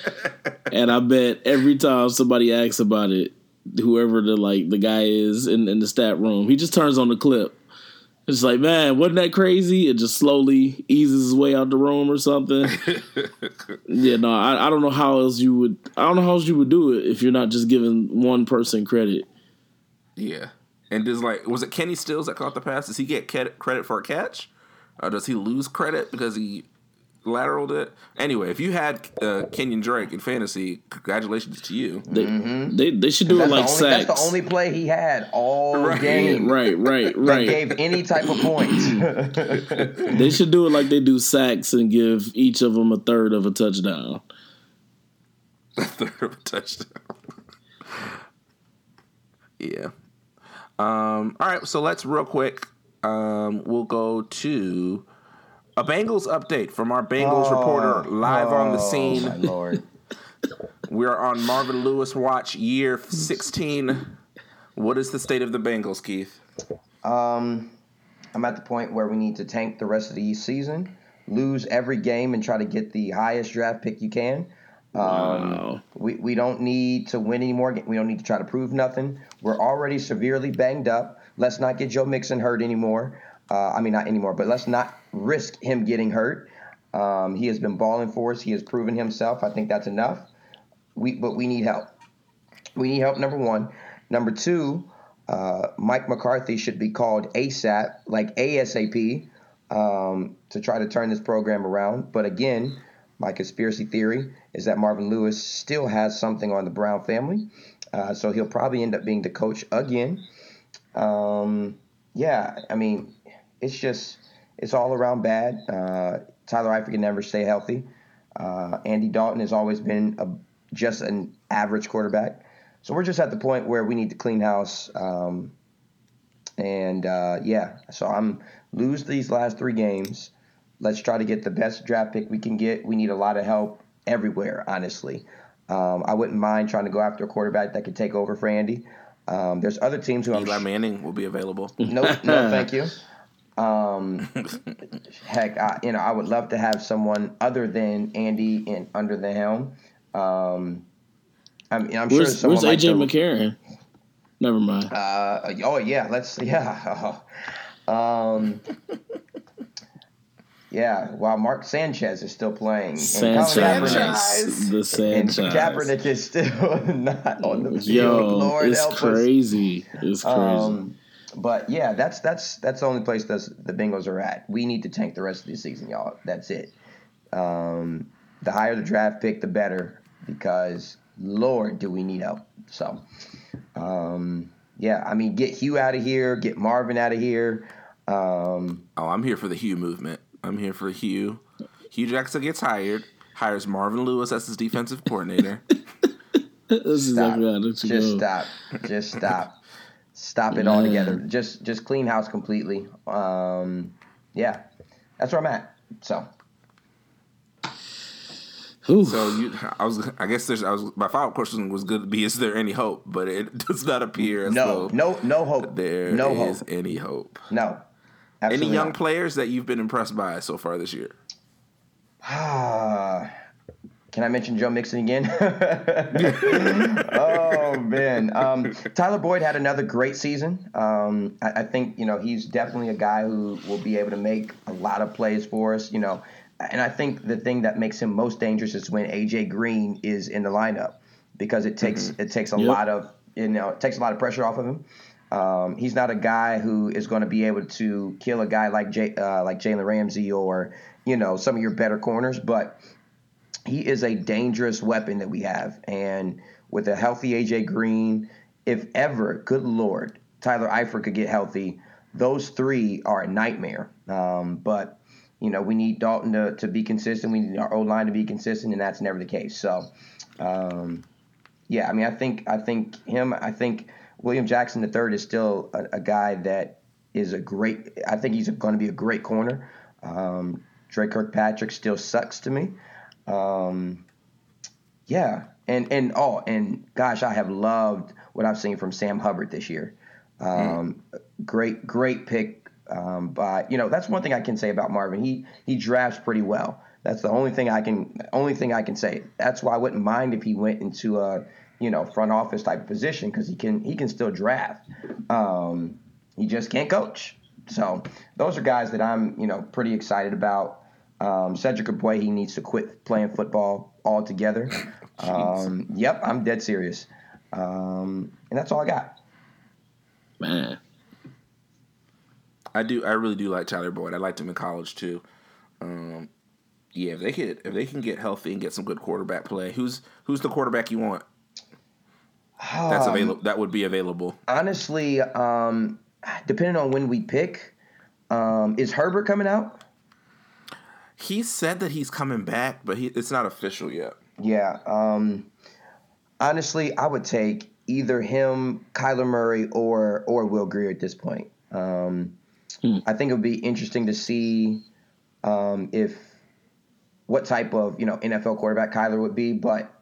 and I bet every time somebody asks about it, whoever the like the guy is in, in the stat room, he just turns on the clip it's like, man, wasn't that crazy? It just slowly eases his way out the room or something. yeah, no, I, I don't know how else you would. I don't know how else you would do it if you're not just giving one person credit. Yeah, and does like was it Kenny Stills that caught the pass? Does he get credit for a catch, or does he lose credit because he lateraled it. Anyway, if you had uh, Kenyan Drake in fantasy, congratulations to you. They mm-hmm. they, they, should do it like only, sacks. That's the only play he had all right. game. Right, right, right. gave any type of points. they should do it like they do sacks and give each of them a third of a touchdown. A third of a touchdown. yeah. Um, all right, so let's real quick. Um, we'll go to A Bengals update from our Bengals reporter live on the Oh, scene. my lord. We are on Marvin Lewis watch, year 16. What is the state of the Bengals, Keith? Um, I'm at the point where we need to tank the rest of the season, lose every game, and try to get the highest draft pick you can. Um, Wow. we, we don't need to win anymore. We don't need to try to prove nothing. We're already severely banged up. Let's not get Joe Mixon hurt anymore. Uh, I mean, not anymore, but let's not risk him getting hurt. Um, he has been balling for us. He has proven himself. I think that's enough. We, but we need help. We need help. Number one. Number two. Uh, Mike McCarthy should be called ASAP, like ASAP, um, to try to turn this program around. But again, my conspiracy theory is that Marvin Lewis still has something on the Brown family, uh, so he'll probably end up being the coach again. Um, yeah, I mean, it's just it's all around bad. Uh, Tyler Eifert can never stay healthy. Uh, Andy Dalton has always been a, just an average quarterback. So we're just at the point where we need to clean house. Um, and uh, yeah, so I'm lose these last three games. Let's try to get the best draft pick we can get. We need a lot of help everywhere, honestly. Um, I wouldn't mind trying to go after a quarterback that could take over for Andy. Um, there's other teams who I'm Eli Manning will be available. no, no, thank you. Um, heck, I, you know, I would love to have someone other than Andy in under the helm. Um, I mean, I'm sure Where's, someone where's like AJ the- McCarron? Never mind. Uh, oh yeah, let's yeah. um, yeah, while Mark Sanchez is still playing, and Colin Sanchez. Kaepernick- The and Kaepernick is still not on the field. Yo, Lord it's help us. crazy. It's crazy. Um, but yeah, that's that's that's the only place that's the Bengals are at. We need to tank the rest of the season, y'all. That's it. Um, the higher the draft pick, the better, because Lord, do we need help. So, um, yeah, I mean, get Hue out of here, get Marvin out of here. Um, Oh, I'm here for the Hue movement. I'm here for Hue. Hue Jackson gets hired, hires Marvin Lewis as his defensive coordinator. this is stop. exactly how Just go. stop. Just stop. Stop it all together. Just just clean house completely. Um, yeah, that's where I'm at. So. Whew. So you, I was, I guess there's, I was, my follow up question was going to be, is there any hope? But it does not appear as No, no, no hope. there no is hope. any hope. No. Any young not. players that you've been impressed by so far this year? Ah, Can I mention Joe Mixon again? oh man, um, Tyler Boyd had another great season. Um, I, I think you know he's definitely a guy who will be able to make a lot of plays for us. You know, and I think the thing that makes him most dangerous is when AJ Green is in the lineup because it takes it takes a Yep. lot of you know it takes a lot of pressure off of him. Um, he's not a guy who is going to be able to kill a guy like J, uh, like Jalen Ramsey or you know some of your better corners, but he is a dangerous weapon that we have. And with a healthy AJ Green, if ever, good lord, Tyler Eifert could get healthy, those three are a nightmare. Um, but you know we need Dalton to, to be consistent. We need our O line to be consistent, and that's never the case. So. Um, yeah, I mean, I think I think him. I think William Jackson III is still a, a guy that is a great. I think he's going to be a great corner. Um, Dre Kirkpatrick still sucks to me. Um, yeah, and and oh, and gosh, I have loved what I've seen from Sam Hubbard this year. Um, Great, great pick. Um, but you know, that's one thing I can say about Marvin. He he drafts pretty well. That's the only thing I can only thing I can say. That's why I wouldn't mind if he went into a you know front office type of position because he can he can still draft. Um, he just can't coach. So those are guys that I'm you know pretty excited about. Um, Cedric Boy he needs to quit playing football altogether. Um, yep, I'm dead serious. Um, and that's all I got. Man. I do. I really do like Tyler Boyd. I liked him in college too. Um, yeah, if they could, if they can get healthy and get some good quarterback play, who's who's the quarterback you want? That's Um, available. That would be available. Honestly, um, depending on when we pick, um, is Herbert coming out? He said that he's coming back, but he, it's not official yet. Yeah. Um, honestly, I would take either him, Kyler Murray, or or Will Grier at this point. Um, Hmm. I think it would be interesting to see um, if what type of you know NFL quarterback Kyler would be, but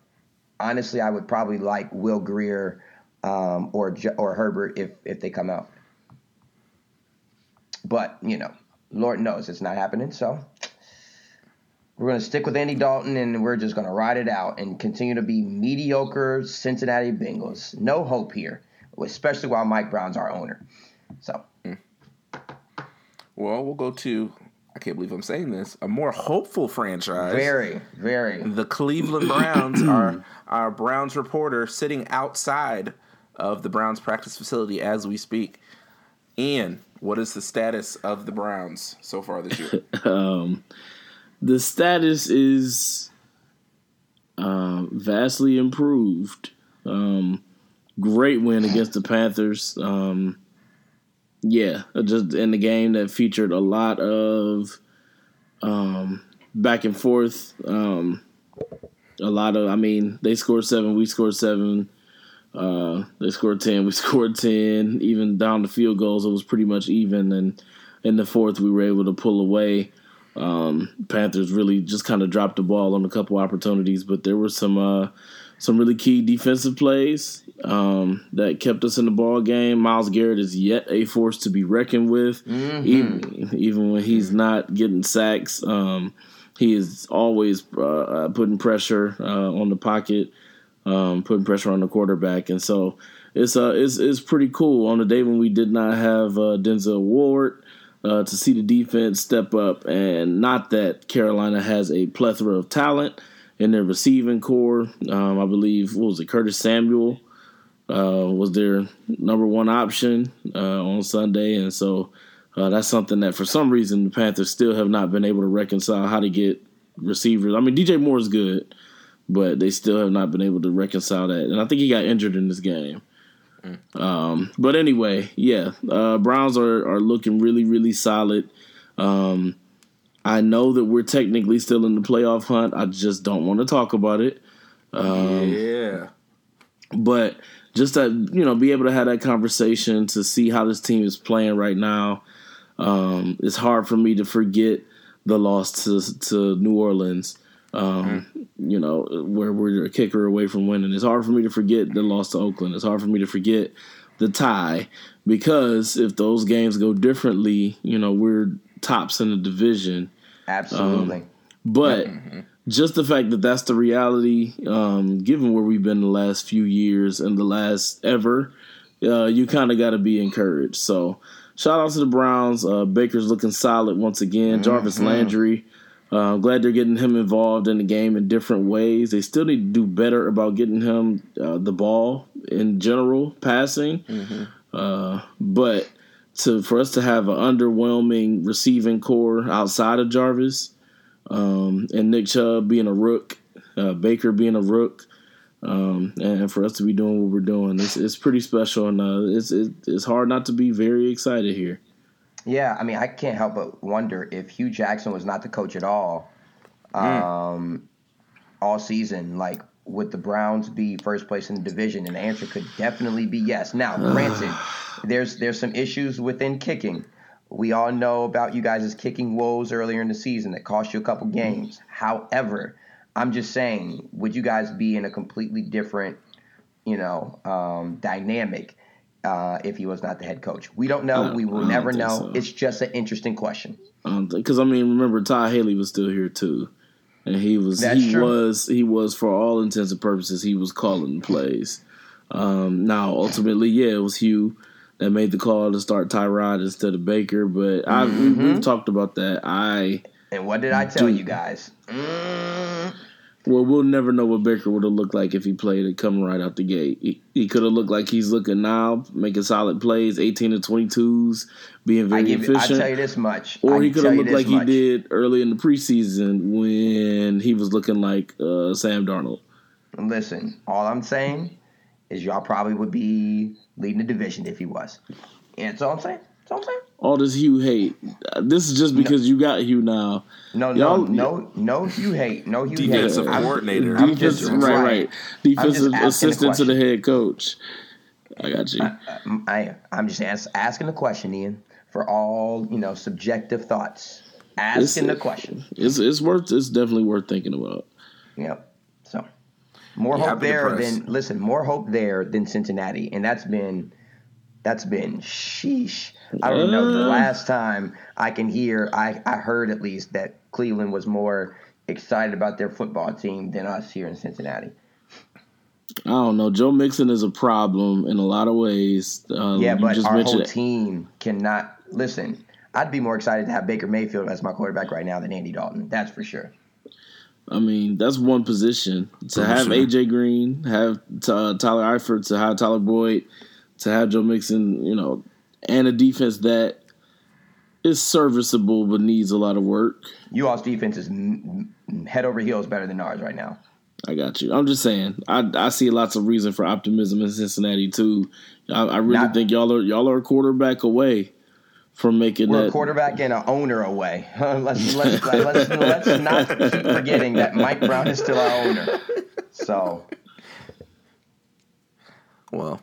honestly, I would probably like Will Grier um, or or Herbert if if they come out. But you know, Lord knows it's not happening. So we're going to stick with Andy Dalton and we're just going to ride it out and continue to be mediocre Cincinnati Bengals. No hope here, especially while Mike Brown's our owner. So. Well, we'll go to I can't believe I'm saying this, a more hopeful franchise. Very, very. The Cleveland Browns are our Browns reporter sitting outside of the Browns practice facility as we speak. Ian, what is the status of the Browns so far this year? um, the status is um, vastly improved. Um, great win against the Panthers. Um, yeah, just in the game that featured a lot of um, back and forth. Um, a lot of, I mean, they scored seven, we scored seven. Uh, they scored ten, we scored ten. Even down the field goals, it was pretty much even. And in the fourth, we were able to pull away. Um, Panthers really just kind of dropped the ball on a couple opportunities, but there were some uh, some really key defensive plays um, that kept us in the ball game. Myles Garrett is yet a force to be reckoned with, mm-hmm. even even when he's not getting sacks. Um, he is always uh, uh, putting pressure uh, on the pocket, um, putting pressure on the quarterback, and so it's uh it's it's pretty cool on the day when we did not have uh, Denzel Ward. Uh, to see the defense step up, and not that Carolina has a plethora of talent in their receiving core. Um, I believe what was it, Curtis Samuel uh, was their number one option uh, on Sunday, and so uh, that's something that for some reason the Panthers still have not been able to reconcile how to get receivers. I mean, DJ Moore is good, but they still have not been able to reconcile that, and I think he got injured in this game. Mm. Um, but anyway, yeah, uh, Browns are are looking really really solid. Um, I know that we're technically still in the playoff hunt. I just don't want to talk about it. Um, yeah. But just to you know be able to have that conversation to see how this team is playing right now. Um, it's hard for me to forget the loss to to New Orleans. Um, mm. You know where we're a kicker away from winning. It's hard for me to forget the loss to Oakland. It's hard for me to forget the tie because if those games go differently, you know we're tops in the division. Absolutely. Um, but mm-hmm just the fact that that's the reality, um, given where we've been the last few years and the last ever, uh, you kind of got to be encouraged. So, shout out to the Browns. Uh, Baker's looking solid once again. Mm-hmm. Jarvis Landry. Uh, I'm glad they're getting him involved in the game in different ways. They still need to do better about getting him uh, the ball in general, passing. Mm-hmm. Uh, but to for us to have an underwhelming receiving core outside of Jarvis um, and Nick Chubb being a rook, uh, Baker being a rook, um, and for us to be doing what we're doing, it's, it's pretty special, and uh, it's it's hard not to be very excited here. Yeah, I mean, I can't help but wonder if Hue Jackson was not the coach at all, hmm. um, mm. all season, like would the Browns be first place in the division? And the answer could definitely be yes. Now, granted, there's there's some issues within kicking. We all know about you guys' kicking woes earlier in the season that cost you a couple games. However, I'm just saying, would you guys be in a completely different, you know, um, dynamic uh, if he was not the head coach? We don't know. we will never know. So. It's just an interesting question. Because I, I, mean, remember Todd Haley was still here too, and he was That's he true. was he was for all intents and purposes he was calling the plays. Um, now, ultimately, yeah, it was Hue that made the call to start Tyrod instead of Baker. But I mm-hmm. we've talked about that. I and what did I tell do, you guys? Mm. Well, we'll never know what Baker would have looked like if he played it coming right out the gate. He, he could have looked like he's looking now, making solid plays, eighteen to twenty twos, being very I give, efficient. I tell you this much, or he could have looked like much. he did early in the preseason when he was looking like uh, Sam Darnold. Listen, all I'm saying is y'all probably would be leading the division if he was. And that's all I'm saying. That's all I'm saying. All this Hue hate. This is just because no. you got Hue now. No, no, y'all, no, no Hue hate. No Hue defensive hate. coordinator. I'm, defensive, just, right, right. Defensive assistant to the head coach. I got you. I, I, I'm just ask, asking the question, Ian, for all you know, subjective thoughts. asking the question. It's it's worth it's definitely worth thinking about. Yep. So more Yeah, hope there impressed. than listen. More hope there than Cincinnati, and that's been that's been sheesh. I don't know the last time I can hear. I I heard at least that Cleveland was more excited about their football team than us here in Cincinnati. I don't know. Joe Mixon is a problem in a lot of ways. Uh, Yeah, you but just our whole mentioned it. team cannot listen. I'd be more excited to have Baker Mayfield as my quarterback right now than Andy Dalton. That's for sure. I mean, that's one position. To have sure. AJ Green, have uh, Tyler Eifert, to have Tyler Boyd, to have Joe Mixon, you know, and a defense that is serviceable but needs a lot of work. You all's defense is m- m- head over heels better than ours right now. I got you. I'm just saying. I I see lots of reason for optimism in Cincinnati too. I, I really Not- think y'all are y'all are a quarterback away from making We're a quarterback and an owner away. let's, let's, let's, let's not keep forgetting that Mike Brown is still our owner. So, Well,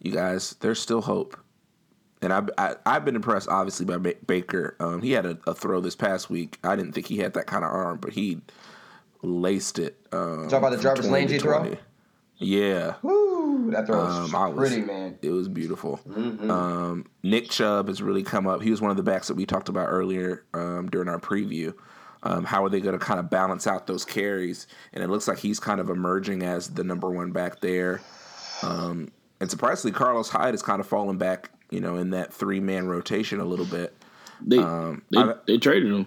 you guys, there's still hope. And I've, I, I've been impressed, obviously, by Ba- Baker. Um, he had a, a throw this past week. I didn't think he had that kind of arm, but he laced it. Um, Talk about the Jarvis Landry throw? Yeah, woo, that throw was Um, I was- pretty, man. it was beautiful. Mm-hmm. Um, Nick Chubb has really come up. He was one of the backs that we talked about earlier um, during our preview. Um, how are they going to kind of balance out those carries? And it looks like he's kind of emerging as the number one back there. And surprisingly, Carlos Hyde has kind of fallen back, you know, in that three man rotation a little bit. They Um, they, I- they traded him.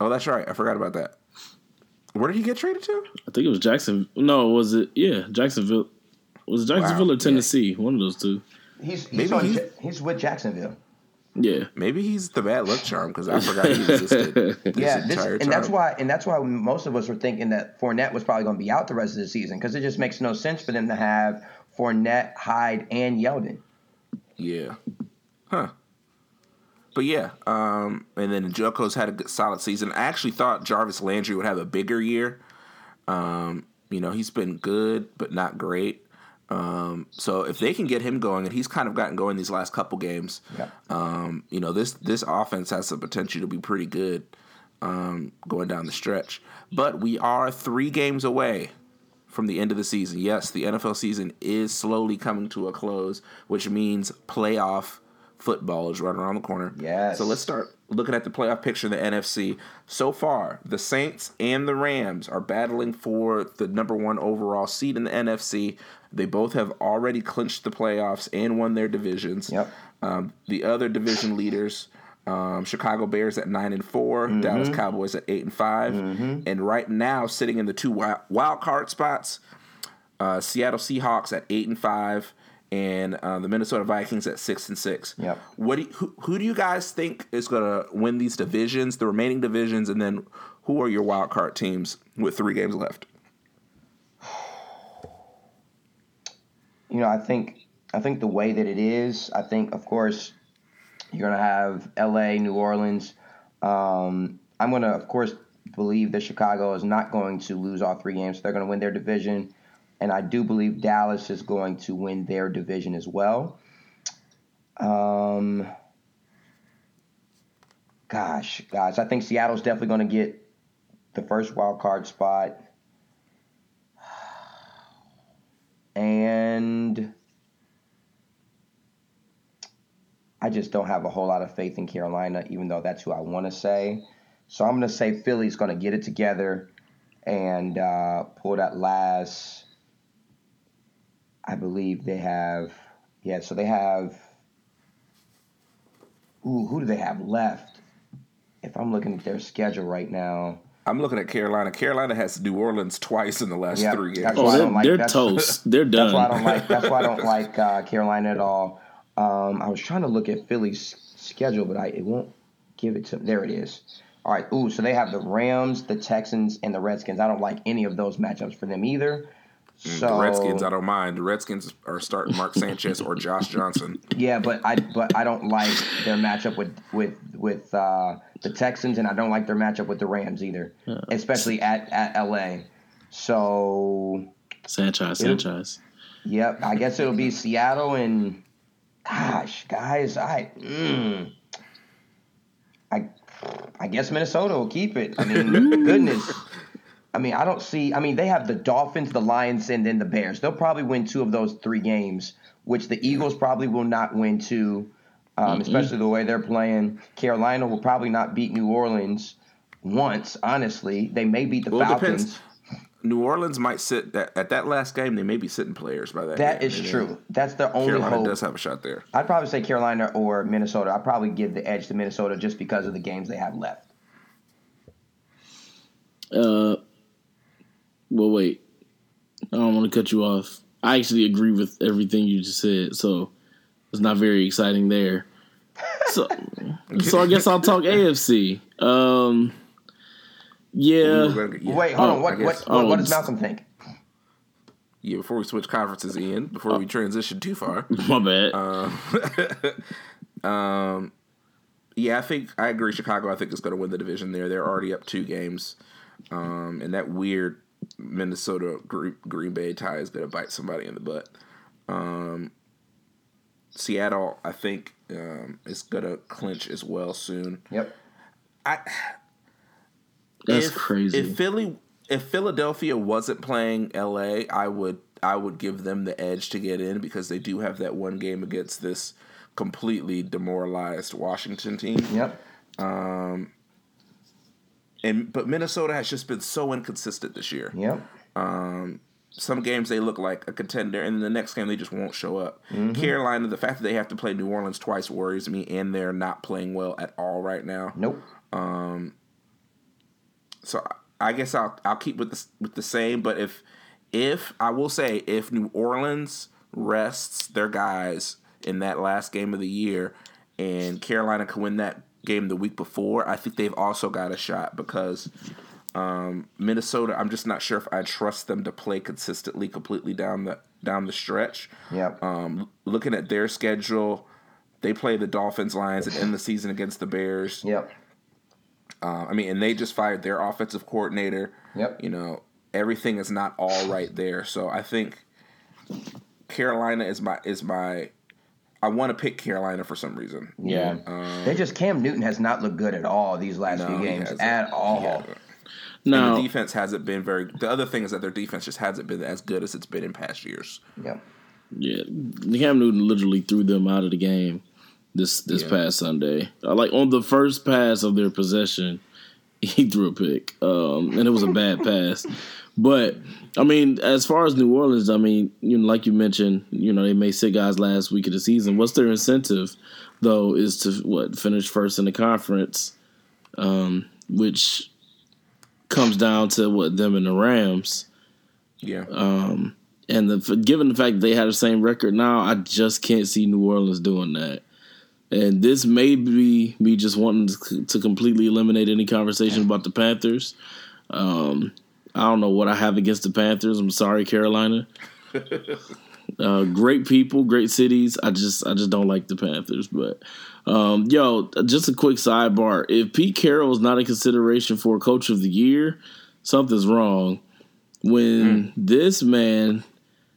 Oh, that's right. I forgot about that. Where did he get traded to? I think it was Jackson. No, was it? Yeah, Jacksonville. Was it Jacksonville Wow, or Tennessee? One of those two. He's Maybe he's, on, he's- he's with Jacksonville. Yeah. Maybe he's the bad luck charm because I forgot he existed. This Yeah, this, entire and that's why, and that's why most of us were thinking that Fournette was probably going to be out the rest of the season because it just makes no sense for them to have Fournette, Hyde, and Yeldon. Yeah. Huh. But yeah, um, and then Njoku's had a good, solid season. I actually thought Jarvis Landry would have a bigger year. Um, you know, he's been good, but not great. Um, so if they can get him going, and he's kind of gotten going these last couple games, Yeah. um, you know, this this offense has the potential to be pretty good um, going down the stretch. But we are three games away from the end of the season. Yes, the NFL season is slowly coming to a close, which means playoff football is right around the corner. Yes. So let's start looking at the playoff picture in the NFC. So far, the Saints and the Rams are battling for the number one overall seed in the NFC. They both have already clinched the playoffs and won their divisions. Yep. Um, the other division leaders, um, Chicago Bears at nine and 4 Mm-hmm. Dallas Cowboys at eight and 5 and right now sitting in the two wild, wild card spots, uh, Seattle Seahawks at eight and five, and uh, the Minnesota Vikings at six and six. Yep. What do you, who, who do you guys think is going to win these divisions, the remaining divisions, and then who are your wild card teams with three games left? you know, I think I think the way that it is, I think of course you're gonna have L.A., New Orleans. Um, I'm gonna of course believe that Chicago is not going to lose all three games. They're gonna win their division, and I do believe Dallas is going to win their division as well. Um, gosh, guys, I think Seattle's definitely gonna get the first wild card spot. and I just don't have a whole lot of faith in Carolina, even though that's who I want to say. So I'm going to say Philly's going to get it together and uh, pull that last. I believe they have, yeah. So they have. Ooh, who do they have left? If I'm looking at their schedule right now, I'm looking at Carolina. Carolina has New Orleans twice in the last Yeah, three games. that's Oh, why I they're, don't like- they're toast. They're done. That's why I don't like. That's why I don't like uh, Carolina at all. Um, I was trying to look at Philly's schedule, but I it won't give it to. There it is. All right. Ooh, so they have the Rams, the Texans, and the Redskins. I don't like any of those matchups for them either. So the Redskins, I don't mind. The Redskins are starting Mark Sanchez or Josh Johnson. yeah, but I but I don't like their matchup with with with uh, the Texans, and I don't like their matchup with the Rams either, especially at at LA. So Sanchez, Sanchez. Yep, I guess it'll be Seattle and gosh, guys, I mm, I I guess Minnesota will keep it. I mean, goodness. I mean, I don't see. I mean, they have the Dolphins, the Lions, and then the Bears. They'll probably win two of those three games, which the Eagles probably will not win two, um, especially the way they're playing. Carolina will probably not beat New Orleans once. Honestly, they may beat the Well, Falcons. depends. New Orleans might sit that, at that last game. They may be sitting players by that. That game, is and true. That's the only Carolina hope. does have a shot there. I'd probably say Carolina or Minnesota. I'd probably give the edge to Minnesota just because of the games they have left. Uh, well, wait. I don't want to cut you off. I actually agree with everything you just said, so it's not very exciting there. So, so I guess I'll talk AFC. Um, yeah, gonna- yeah. Wait, hold Oh, on. What, I what, guess- what, what oh, does Malcolm think? Yeah, before we switch conferences, Ian, before we transition too far. my bad. Um, yeah, I think I agree. Chicago, I think is going to win the division. There, they're already up two games, um, and that weird Minnesota Green, Green Bay tie is going to bite somebody in the butt. Um, Seattle, I think, um, is going to clinch as well soon. Yep. I, That's if, crazy. If Philly, if Philadelphia wasn't playing LA, I would I would give them the edge to get in because they do have that one game against this completely demoralized Washington team. Yep. Um, And but Minnesota has just been so inconsistent this year. Yep. Um, Some games they look like a contender, and the next game they just won't show up. Carolina, the fact that they have to play New Orleans twice worries me, and they're not playing well at all right now. Nope. So I guess I'll I'll keep with the with the same. But if if I will say if New Orleans rests their guys in that last game of the year, and Carolina can win that game the week before, I think they've also got a shot because um, Minnesota. I'm just not sure if I trust them to play consistently, completely down the down the stretch. Yep. Um, looking at their schedule, they play the Dolphins, Lions, and end the season against the Bears. Yep. Uh, I mean, and they just fired their offensive coordinator. Yep. You know, everything is not all right there. So I think Carolina is my is my. I want to pick Carolina for some reason. Yeah. they just Cam Newton has not looked good at all these last No, few games hasn't. at all. He hasn't. now, And the defense hasn't been very. The other thing is that their defense just hasn't been as good as it's been in past years. Yep. yeah, Cam Newton literally threw them out of the game this this Yeah. past Sunday. Uh, like on the first pass of their possession, he threw a pick, um, and it was a bad pass. But I mean, as far as New Orleans, I mean, you know, like you mentioned, you know, they may sit guys last week of the season. What's their incentive, though, is to what finish first in the conference, um, which comes down to what them and the Rams. Yeah. Um, and the given the fact that they had the same record now, I just can't see New Orleans doing that. And this may be me just wanting to, to completely eliminate any conversation about the Panthers. Um, I don't know what I have against the Panthers. I'm sorry, Carolina. uh, great people, great cities. I just I just don't like the Panthers. But um, yo, just a quick sidebar: if Pete Carroll is not a consideration for Coach of the Year, something's wrong. When this man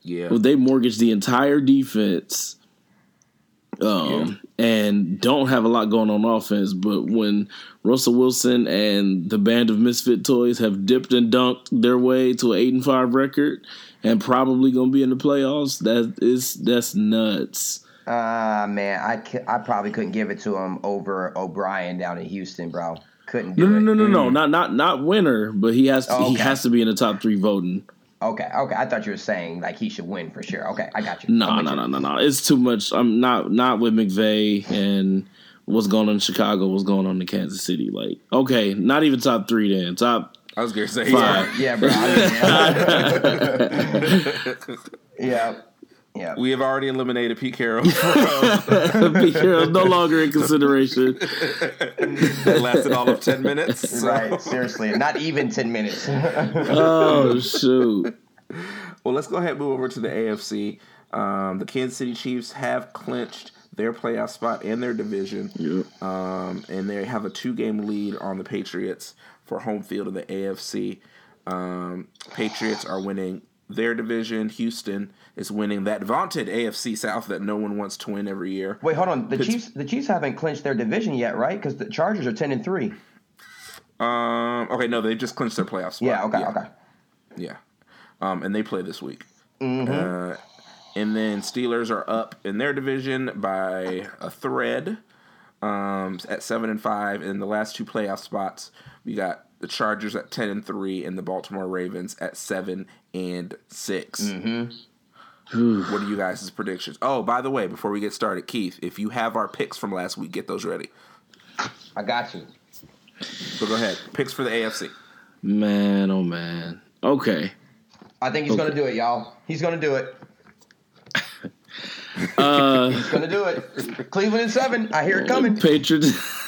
yeah. well, they mortgaged the entire defense um, and don't have a lot going on offense. But when Russell Wilson and the band of misfit toys have dipped and dunked their way to an eight and five record and probably going to be in the playoffs, that is that's nuts. Ah man, I, c- I probably couldn't give it to him over O'Brien down in Houston, bro. Couldn't do No, no, it. no, no, no, not not not winner, but he has to Oh, he has to be in the top three voting. Okay, okay. I thought you were saying like he should win for sure. Okay, I got you. No, no, no, no, no. It's too much. I'm not not with McVay and what's going on in Chicago, what's going on in Kansas City. Like, okay, not even top three then. Top I was gonna say Five. yeah. Yeah, bro. I mean, yeah. yeah. Yeah. We have already eliminated Pete Carroll. Pete Carroll's no longer in consideration. that lasted all of ten minutes. So- Right, seriously. Not even 10 minutes. Oh shoot. Well, let's go ahead and move over to the AFC. Um, the Kansas City Chiefs have clinched their playoff spot in their division, Yep. um, and they have a two-game lead on the Patriots for home field of the AFC. Um, Patriots are winning their division. Houston is winning that vaunted AFC South that no one wants to win every year. Wait, hold on. The Pitts- Chiefs the Chiefs haven't clinched their division yet, right? Because the Chargers are 10 and 3. Um. Okay. No, they just clinched their playoff spot. Yeah. Okay. Okay. Yeah. Um. And they play this week. Mm-hmm. Uh, and then Steelers are up in their division by a thread. Um, at seven and five, in the last two playoff spots, we got the Chargers at ten and three, and the Baltimore Ravens at seven and 6 Mm-hmm. What are you guys' predictions? Oh, by the way, before we get started, Keith, if you have our picks from last week, get those ready. I got you. So go ahead, picks for the AFC. Man, oh man. Okay. I think he's gonna do it, y'all. He's gonna do it. Uh, He's gonna do it. Cleveland in seven. I hear it coming. Patriots.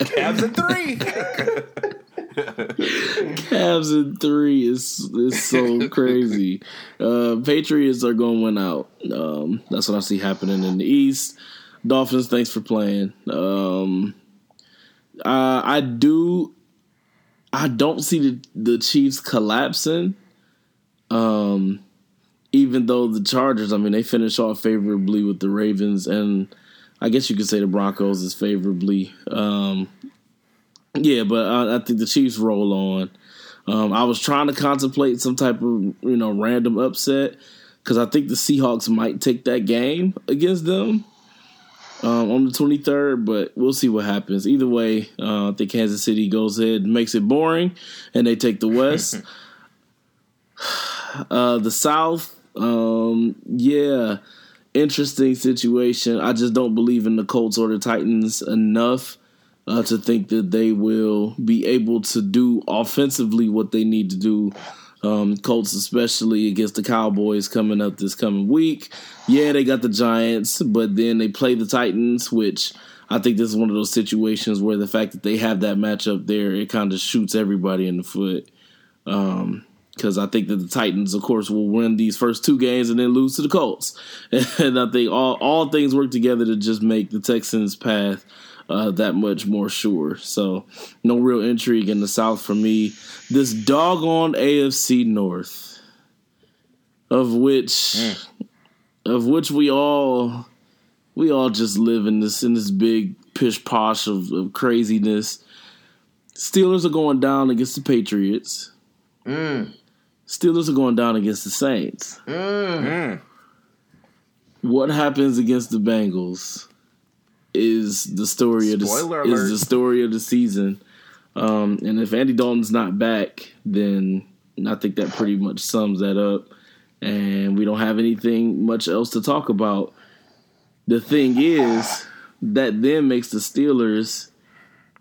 Cavs at three. Cavs in three is is so crazy. Uh, Patriots are going to win out. Um, that's what I see happening in the East. Dolphins, thanks for playing. Um, uh, I do. I don't see the the Chiefs collapsing. Um, even though the Chargers, I mean, they finish off favorably with the Ravens, and I guess you could say the Broncos is favorably. Um, yeah, but I, I think the Chiefs roll on. Um, I was trying to contemplate some type of you know random upset because I think the Seahawks might take that game against them um, on the 23rd, but we'll see what happens. Either way, uh, I think Kansas City goes ahead and makes it boring, and they take the West. uh, the South, um, yeah, interesting situation. I just don't believe in the Colts or the Titans enough uh, to think that they will be able to do offensively what they need to do. Um, Colts, especially against the Cowboys coming up this coming week. Yeah, they got the Giants, but then they play the Titans, which I think this is one of those situations where the fact that they have that matchup there, it kind of shoots everybody in the foot. Um, because I think that the Titans, of course, will win these first two games and then lose to the Colts. And I think all all things work together to just make the Texans' path uh, that much more sure. So no real intrigue in the South for me. This doggone AFC North, of which of which we all we all just live in this in this big pish posh of, of craziness. Steelers are going down against the Patriots. Mm. Steelers are going down against the Saints. Mm. What happens against the Bengals is the story of the alert. is the story of the season. Um, and if Andy Dalton's not back, then I think that pretty much sums that up. And we don't have anything much else to talk about. The thing is, that then makes the Steelers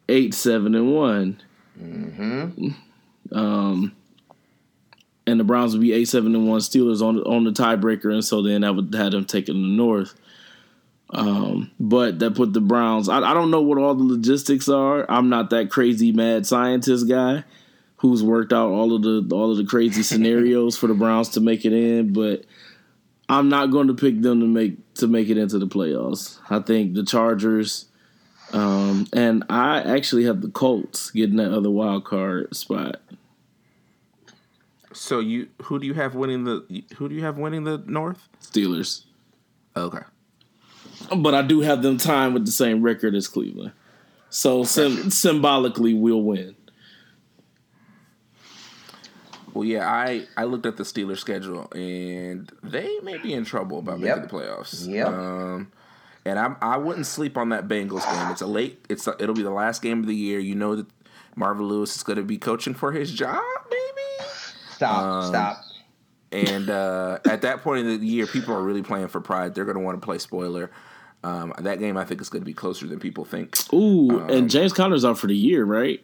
eight, seven, and one. Um, and the Browns would be eight, seven, and one. Steelers on on the tiebreaker, and so then that would have them taking the North. Um, but that put the Browns. I, I don't know what all the logistics are. I'm not that crazy mad scientist guy who's worked out all of the all of the crazy scenarios for the Browns to make it in, but I'm not going to pick them to make to make it into the playoffs. I think the Chargers, um, and I actually have the Colts getting that other wild card spot. So you, who do you have winning the? Who do you have winning the North? Steelers, Okay. But I do have them tied with the same record as Cleveland. So sim- symbolically, we'll win. Well, yeah, I I looked at the Steelers schedule and they may be in trouble about Yep. making the playoffs. Yep. Um, and I I wouldn't sleep on that Bengals game. It's a late. It's a, it'll be the last game of the year. You know that Marvin Lewis is going to be coaching for his job, maybe. Stop. Um, Stop. And uh, at that point in the year, people are really playing for pride. They're going to want to play spoiler. Um, that game, I think, is going to be closer than people think. Ooh, and James Conner's out for the year, right?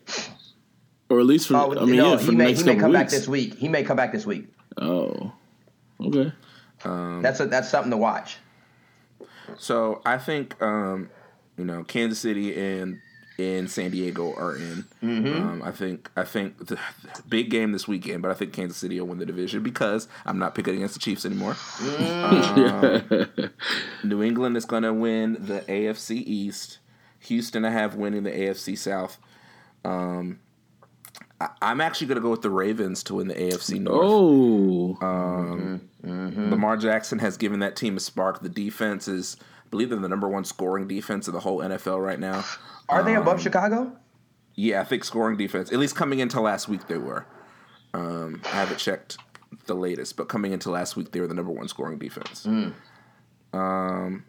Or at least for Oh, I mean, no, yeah, for he the may next he may couple come back weeks. this week. He may come back this week. Oh, okay. That's a, that's something to watch. So I think um, you know Kansas City and and San Diego are in. Um, I think I think the, the big game this weekend, but I think Kansas City will win the division because I'm not picking against the Chiefs anymore. Um, New England is going to win the AFC East. Houston, I have winning the AFC South. Um, I, I'm actually going to go with the Ravens to win the AFC North. Oh, Lamar Jackson has given that team a spark. The defense is, I believe they're the number one scoring defense in the whole NFL right now. Are they above Um, Chicago? Yeah, I think scoring defense. At least coming into last week, they were. Um, I haven't checked the latest, but coming into last week, they were the number one scoring defense. Um,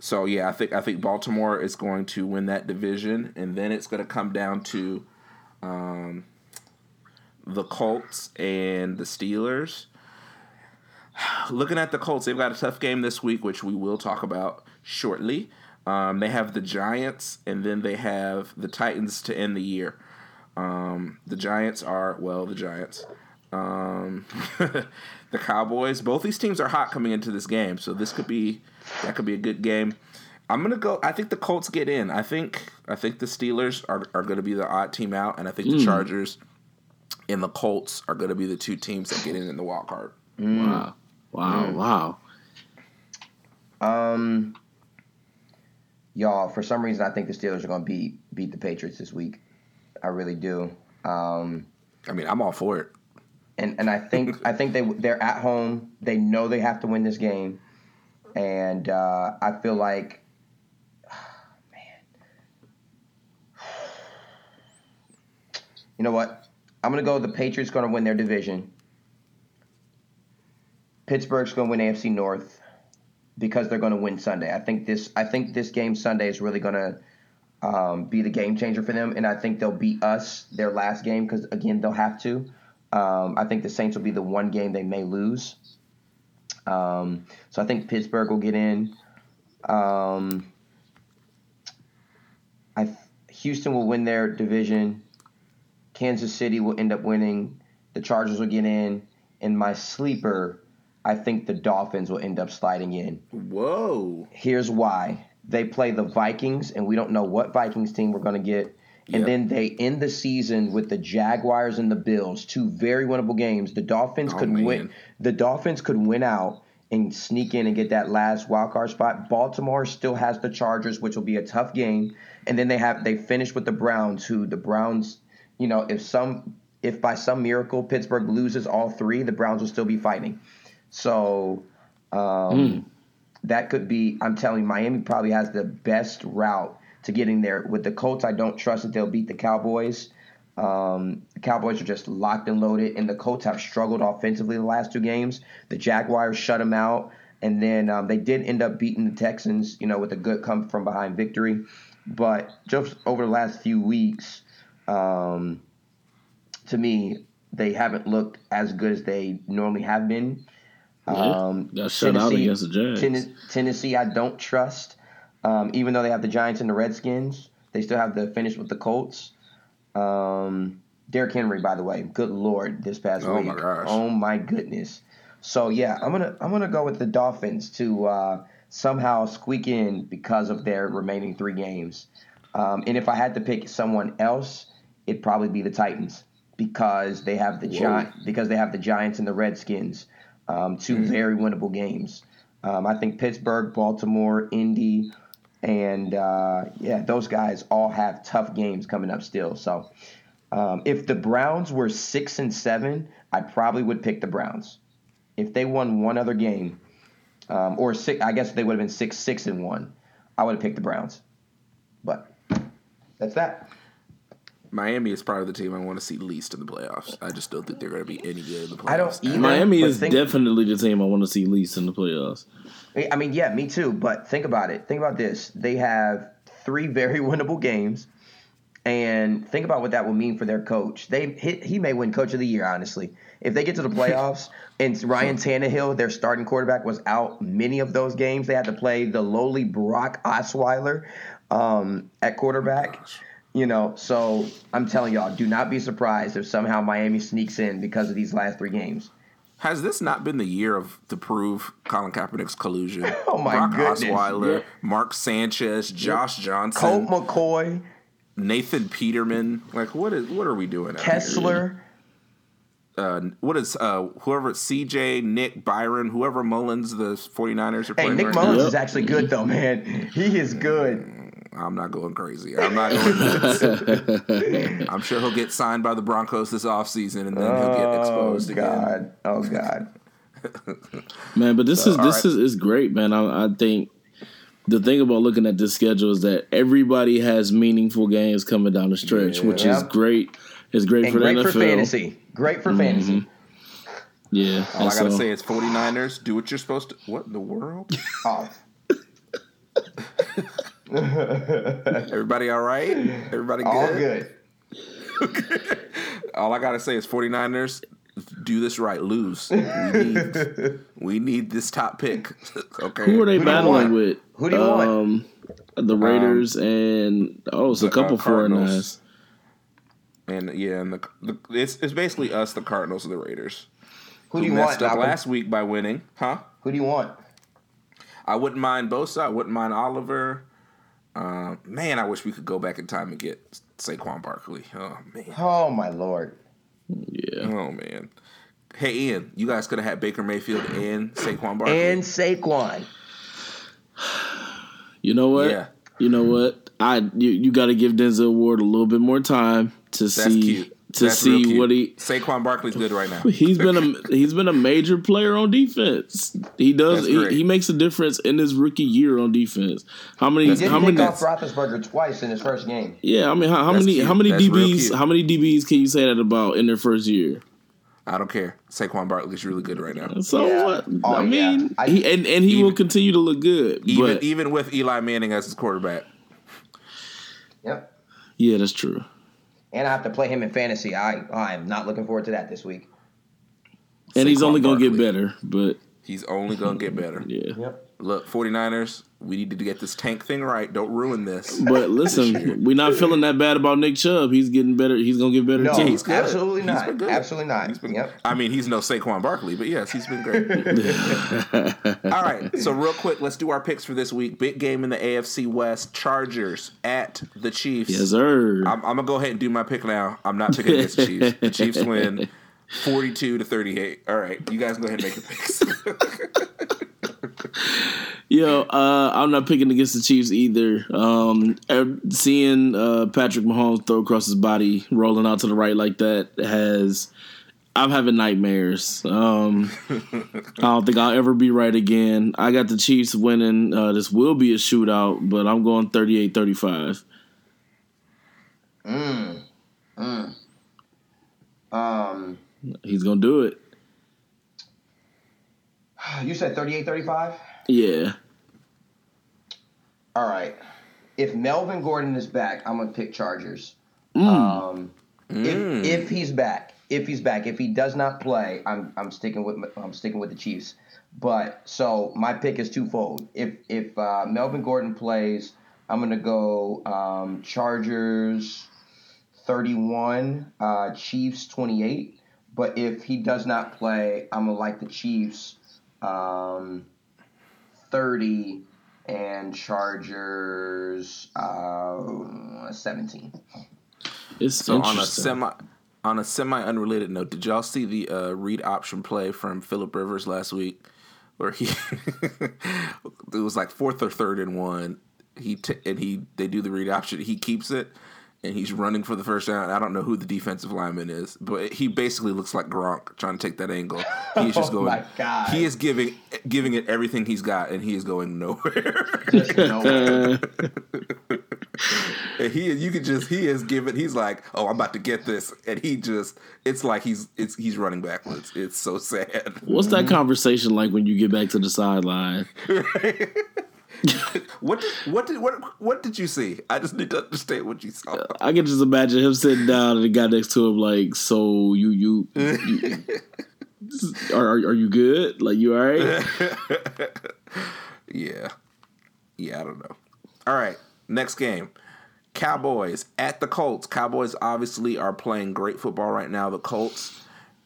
so yeah, I think I think Baltimore is going to win that division, and then it's going to come down to um, the Colts and the Steelers. Looking at the Colts, they've got a tough game this week, which we will talk about shortly. Um, they have the Giants, and then they have the Titans to end the year. Um, the Giants are well, the Giants. Um, the Cowboys. Both these teams are hot coming into this game, so this could be that could be a good game. I'm gonna go. I think the Colts get in. I think I think the Steelers are, are going to be the odd team out, and I think the Chargers and the Colts are going to be the two teams that get in in the wild card. Wow. Wow. Wow. Um, y'all, for some reason, I think the Steelers are going to beat beat the Patriots this week. I really do. Um, I mean, I'm all for it. and and I think I think they they're at home. They know they have to win this game, and uh, I feel like, man, you know what? I'm gonna go. The Patriots going to win their division. Pittsburgh's going to win AFC North because they're going to win Sunday. I think this. I think this game Sunday is really going to um, be the game changer for them, and I think they'll beat us their last game because again they'll have to. Um, I think the Saints will be the one game they may lose. Um, so I think Pittsburgh will get in. Um, I Houston will win their division. Kansas City will end up winning. The Chargers will get in. And my sleeper, I think the Dolphins will end up sliding in. Whoa. Here's why. They play the Vikings, and we don't know what Vikings team we're going to get. And Yep. then they end the season with the Jaguars and the Bills, two very winnable games. The Dolphins Oh, could man. win. The Dolphins could win out and sneak in and get that last wild card spot. Baltimore still has the Chargers, which will be a tough game. And then they have they finish with the Browns, who the Browns, you know, if some if by some miracle Pittsburgh loses all three, the Browns will still be fighting. So um, that could be. I'm telling you, Miami probably has the best route to getting there. With the Colts, I don't trust that they'll beat the Cowboys. Um, the Cowboys are just locked and loaded, and the Colts have struggled offensively the last two games. The Jaguars shut them out, and then um, they did end up beating the Texans, you know, with a good come from behind victory. But just over the last few weeks, um, to me, they haven't looked as good as they normally have been. Um, Got shut out Tennessee- against the. Tenn- Tennessee, I don't trust. Um, even though they have the Giants and the Redskins, they still have to finish with the Colts. Um, Derrick Henry, by the way, good lord, this past Oh, week. my gosh. Oh my goodness. So yeah, I'm gonna I'm gonna go with the Dolphins to uh, somehow squeak in because of their remaining three games. Um, and if I had to pick someone else, it'd probably be the Titans because they have the giant because they have the Giants and the Redskins, um, 2 very winnable games. Um, I think Pittsburgh, Baltimore, Indy, and uh, yeah, those guys all have tough games coming up still. So um, if the Browns were six and seven, I probably would pick the Browns. If they won one other game, um, or six, I guess they would have been six, six and one. I would have picked the Browns. But that's that. Miami is probably the team I want to see least in the playoffs. I just don't think they're going to be any good in the playoffs. I don't either. Miami is think- definitely the team I want to see least in the playoffs. I mean, yeah, me too. But think about it. Think about this. They have three very winnable games, and think about what that will mean for their coach. They he, he may win Coach of the Year. Honestly, if they get to the playoffs and Ryan Tannehill, their starting quarterback, was out many of those games, they had to play the lowly Brock Osweiler um, at quarterback. You know, so I'm telling y'all, do not be surprised if somehow Miami sneaks in because of these last three games. Has this not been the year of to prove Colin Kaepernick's collusion? Oh, my Brock goodness. Osweiler, Yeah. Mark Sanchez, Josh Johnson, Colt McCoy, Nathan Peterman. Like what is what are we doing? out here? Kessler. Uh, what is uh, whoever CJ, Nick, Byron, whoever Mullens the 49ers are playing. Hey, playing Nick right Mullens Yep. is actually good though, man. He is good. Now? I'm not going crazy. I'm not going nuts. I'm sure he'll get signed by the Broncos this offseason and then he'll get Oh exposed again. God. Oh God. Man, but this is this right. is is great, man. I, I think the thing about looking at this schedule is that everybody has meaningful games coming down the stretch, which is great. It's great And for great the for fantasy. Great for mm-hmm. fantasy. Yeah, All and I gotta so- say is 49ers, do what you're supposed to. What in the world? Oh, Everybody all right? Everybody good? all good. All I gotta say is 49ers, do this right. Lose. We need, we need this top pick. okay. who are they Who battling with? Who do you want? um, The Raiders and oh, it's a the, uh, couple four Cardinals. nines. And yeah, and the, the it's it's basically us, the Cardinals, and the Raiders. Who do you messed want? up last week by winning, huh? Who do you want? I wouldn't mind Bosa. I wouldn't mind Oliver. Uh, man, I wish we could go back in time and get Saquon Barkley. Oh man. Oh my lord. Yeah, Oh man. Hey Ian, you guys could have had Baker Mayfield and Saquon Barkley. And Saquon. you know what? yeah, You know what? I you, you got to give Denzel Ward a little bit more time to that's see cute. To That's see what he Saquon Barkley's good right now. he's been a he's been a major player on defense. He does he, he makes a difference in his rookie year on defense. How many He did how pick many off Roethlisberger twice in his first game. Yeah, I mean how, how many cute. how many That's DBs how many DBs can you say that about in their first year? I don't care. Saquon Barkley's really good right now. So Yeah. what? Oh, I mean, yeah. I- he, and and he Even- will continue to look good. Even but even with Eli Manning as his quarterback. Yep. yeah, that's true. And I have to play him in fantasy. I I am not looking forward to that this week. And he's only gonna get better. But He's only gonna get better. yeah. Yep. Look, 49ers, we need to get this tank thing right. Don't ruin this. But listen, we're not feeling that bad about Nick Chubb. He's getting better. He's gonna get better No, too. he's good. absolutely He's not. been good. Absolutely not. He's been, yep. I mean, he's no Saquon Barkley, but yes, he's been great. All right, so real quick, let's do our picks for this week. Big game in the AFC West: Chargers at the Chiefs. yes, sir. I'm, I'm gonna go ahead and do my pick now. I'm not picking against the Chiefs. The Chiefs win, 42 to 38. All right, you guys go ahead and make your picks. Yo, uh, I'm not picking against the Chiefs either. Um, seeing uh, Patrick Mahomes throw across his body, rolling out to the right like that has. I'm having nightmares. Um, I don't think I'll ever be right again. I got the Chiefs winning. Uh, this will be a shootout, but I'm going 38 35. Mm. Mm. Um, He's going to do it. you said 38 35? Yeah. All right. If Melvin Gordon is back, I'm going to pick Chargers. Mm. Um, Mm. if, if he's back, if he's back, if he does not play, I'm I'm sticking with I'm sticking with the Chiefs. But so my pick is twofold. If if uh, Melvin Gordon plays, I'm gonna go um, Chargers 31, uh, Chiefs 28. But if he does not play, I'm gonna like the Chiefs um, 30 and Chargers uh, 17. It's So on a semi on a semi unrelated note, did y'all see the uh, read option play from Philip Rivers last week, where he it was like fourth or third and one. He t- and he they do the read option. He keeps it. And he's running for the first down. I don't know who the defensive lineman is, but he basically looks like Gronk trying to take that angle. He's just Oh going. my God. He is giving giving it everything he's got, and he is going nowhere. Just nowhere. And he you could just he is giving he's like, Oh, I'm about to get this and he just it's like he's it's he's running backwards. It's so sad. what's that mm-hmm. conversation like when you get back to the sideline? What did what did what what did you see? I just need to understand what you saw. Uh, I can just imagine him sitting down and the guy next to him like, "So you you, you are, are are you good? Like you all right?" Yeah. Yeah, I don't know. All right. Next game. Cowboys at the Colts. Cowboys obviously are playing great football right now. The Colts,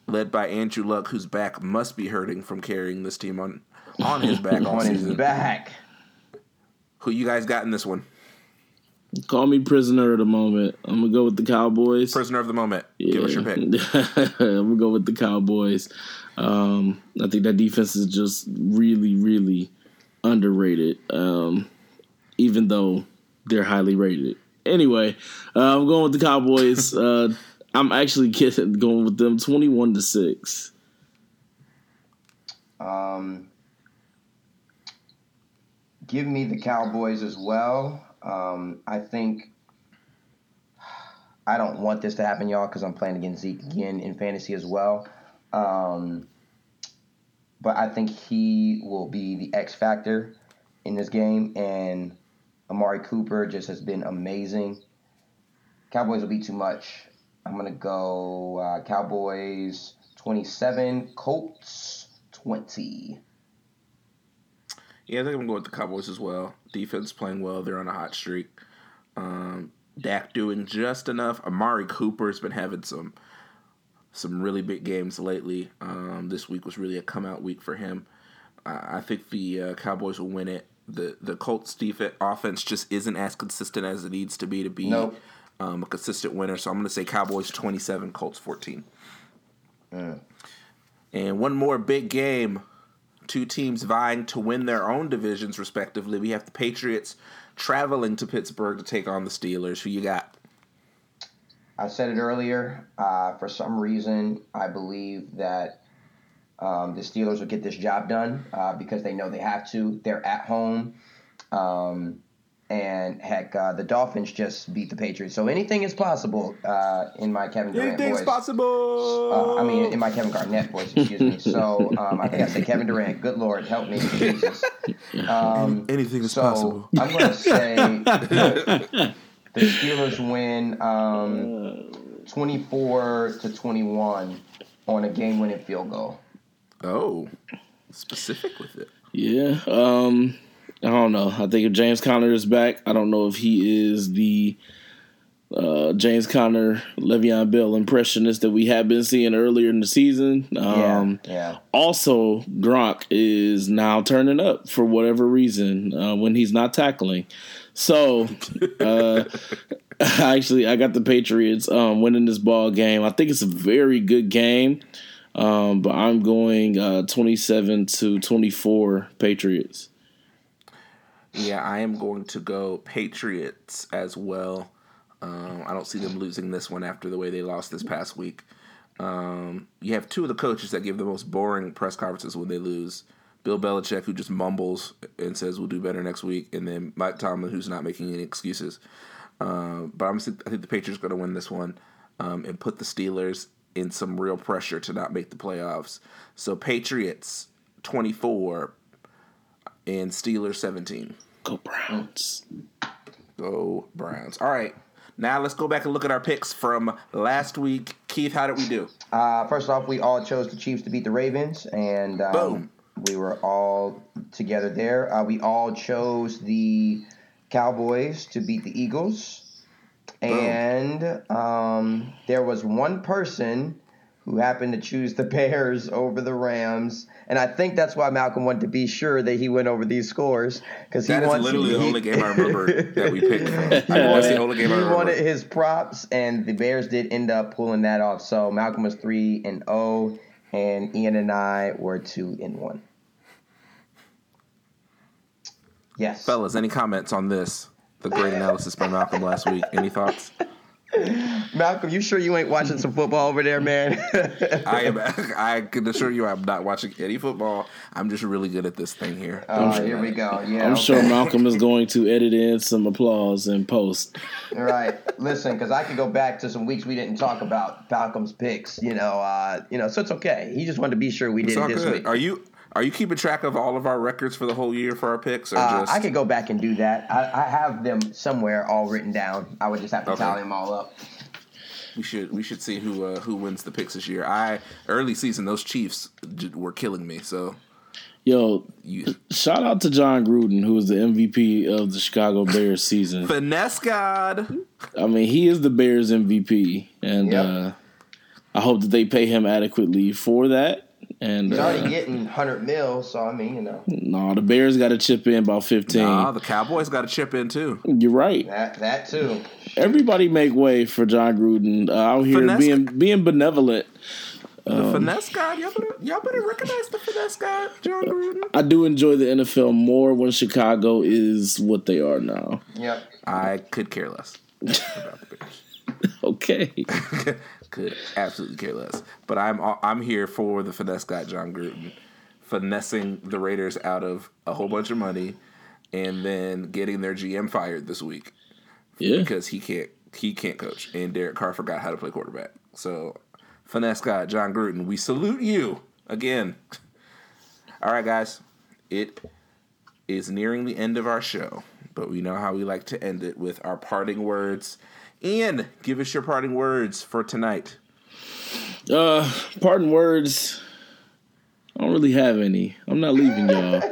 led by Andrew Luck, whose back must be hurting from carrying this team on on his back all on his back. Who you guys got in this one? Call me prisoner of the moment. I'm gonna go with the Cowboys. Prisoner of the moment. Give us your pick. I'm gonna go with the Cowboys. Um, I think that defense is just really, really underrated. Um, even though they're highly rated. Anyway, uh, I'm going with the Cowboys. uh, I'm actually kidding, going with them 21 to six. Um, give me the Cowboys as well. Um, I think I don't want this to happen, y'all, because I'm playing against Zeke again in fantasy as well. Um, but I think he will be the X factor in this game, and Amari Cooper just has been amazing. Cowboys will be too much. I'm gonna go uh, Cowboys 27, Colts 20. Yeah, I think I'm going to go with the Cowboys as well. Defense playing well. They're on a hot streak. Um, Dak doing just enough. Amari Cooper's been having some some really big games lately. Um, this week was really a come out week for him. Uh, I think the uh, Cowboys will win it. The the Colts defense offense just isn't as consistent as it needs to be to be Nope. um, a consistent winner. So I'm going to say Cowboys 27, Colts 14. And one more big game. Two teams vying to win their own divisions, respectively. We have the Patriots traveling to Pittsburgh to take on the Steelers. Who you got? I said it earlier. Uh, for some reason, I believe that um, the Steelers will get this job done uh, because they know they have to. They're at home. Um, and heck, uh, the Dolphins just beat the Patriots. So anything is possible uh, in my Kevin Durant voice. possible. Uh, I mean, in my Kevin Garnett voice, excuse me. So um, I think I said Kevin Durant. Good Lord, help me, Jesus. Um, Anything is so possible. I'm going to say the Steelers win um, 24 to 21 on a game-winning field goal. Oh, specific with it. Yeah. Um, I don't know. I think if James Conner is back, I don't know if he is the uh, James Conner, Le'Veon Bell impressionist that we have been seeing earlier in the season. Um, yeah, yeah. Also, Gronk is now turning up for whatever reason uh, when he's not tackling. So, uh, actually, I got the Patriots um, winning this ball game. I think it's a very good game, um, but I'm going uh, 27 to 24 Patriots. Yeah, I am going to go Patriots as well. Um, I don't see them losing this one after the way they lost this past week. Um, you have two of the coaches that give the most boring press conferences when they lose. Bill Belichick, who just mumbles and says we'll do better next week, and then Mike Tomlin, who's not making any excuses. Um, but I'm, I think the Patriots are going to win this one um, and put the Steelers in some real pressure to not make the playoffs. So Patriots 24 and Steelers 17. Go Browns. Go Browns. All right. Now let's go back and look at our picks from last week. Keith, how did we do? Uh, first off, we all chose the Chiefs to beat the Ravens, and um, Boom. we were all together there. Uh, we all chose the Cowboys to beat the Eagles, and um, there was one person who happened to choose the Bears over the Rams, and I think that's why Malcolm wanted to be sure that he went over these scores because he That wants literally he, the only game I remember that we picked from. That's the only game I he remember. wanted his props, and the Bears did end up pulling that off. So Malcolm was three and zero, and Ian and I were two and one. Yes, Fellas, any comments on this? The great analysis by Malcolm last week. Any thoughts? Malcolm, you sure you ain't watching some football over there, man? I am. I can assure you, I'm not watching any football. I'm just really good at this thing here. Oh, here we go. Yeah, I'm okay. sure Malcolm is going to edit in some applause and post. All right, listen, because I could go back to some weeks we didn't talk about Malcolm's picks. You know, uh, you know, so it's okay. He just wanted to be sure we did it this good. week. Are you are you keeping track of all of our records for the whole year for our picks, or Uh, just I could go back and do that. I, I have them somewhere all written down. I would just have to Okay. tally them all up. we should we should see who uh, who wins the picks this year? I early season those Chiefs were killing me. So Yo, you shout out to Jon Gruden, who was the MVP of the Chicago Bears season. finesse God. I mean, he is the Bears MVP, and Yep. uh, I hope that they pay him adequately for that. And He's already uh, getting 100 mil, so I mean, you know, no, the Bears got to chip in about fifteen. Nah, the Cowboys got to chip in too. You're right. that that too. Everybody make way for Jon Gruden uh, out here Finesse- being being benevolent. The Um, finesse God, y'all better y'all better recognize the finesse God, Jon Gruden. I do enjoy the NFL more when Chicago is what they are now. Yep. I could care less about the Bears. Okay. could absolutely care less. But I'm uh, I'm here for the finesse guy, Jon Gruden, finessing the Raiders out of a whole bunch of money, and then getting their GM fired this week Yeah. because he can't he can't coach, and Derek Carr forgot how to play quarterback. So, finesse guy Jon Gruden, we salute you again. All right, guys, it is nearing the end of our show, but we know how we like to end it with our parting words. Ian, give us your parting words for tonight. Uh, pardon words. I don't really have any. I'm not leaving y'all.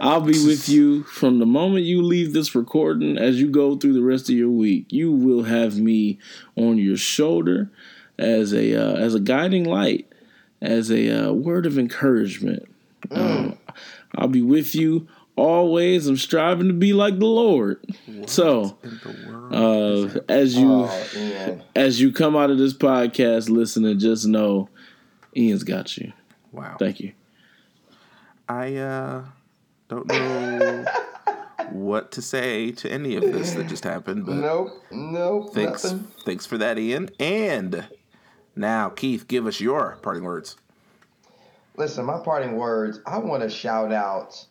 I'll be with you from the moment you leave this recording as you go through the rest of your week. You will have me on your shoulder as a uh, as a guiding light, as a uh, word of encouragement. Um, I'll be with you always. I'm striving to be like the Lord. So, the world. Uh, as you Oh, as you come out of this podcast listening, just know Ian's got you. wow. Thank you. I uh, don't know what to say to any of this that just happened, but Nope. Nope. thanks, Nothing. thanks for that, Ian. And now, Keith, give us your parting words. Listen, my parting words. I want to shout out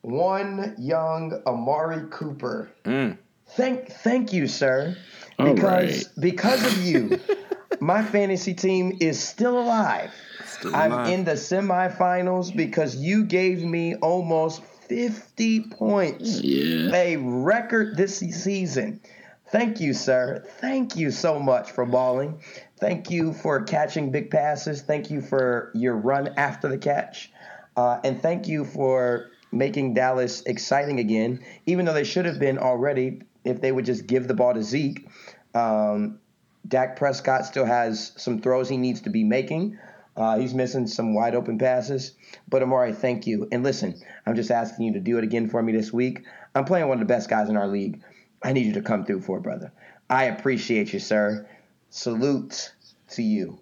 one young Amari Cooper. Mm. Thank, thank you, sir. All Because right. because of you, my fantasy team is still alive. Still I'm alive. in the semifinals because you gave me almost 50 points. Yeah. A record this season. Thank you, sir. Thank you so much for balling. Thank you for catching big passes. Thank you for your run after the catch. Uh, and thank you for making Dallas exciting again, even though they should have been already if they would just give the ball to Zeke. Um, Dak Prescott still has some throws he needs to be making. Uh, he's missing some wide open passes. But Amari, thank you. And listen, I'm just asking you to do it again for me this week. I'm playing one of the best guys in our league. I need you to come through for it, brother. I appreciate you, sir. Salute to you.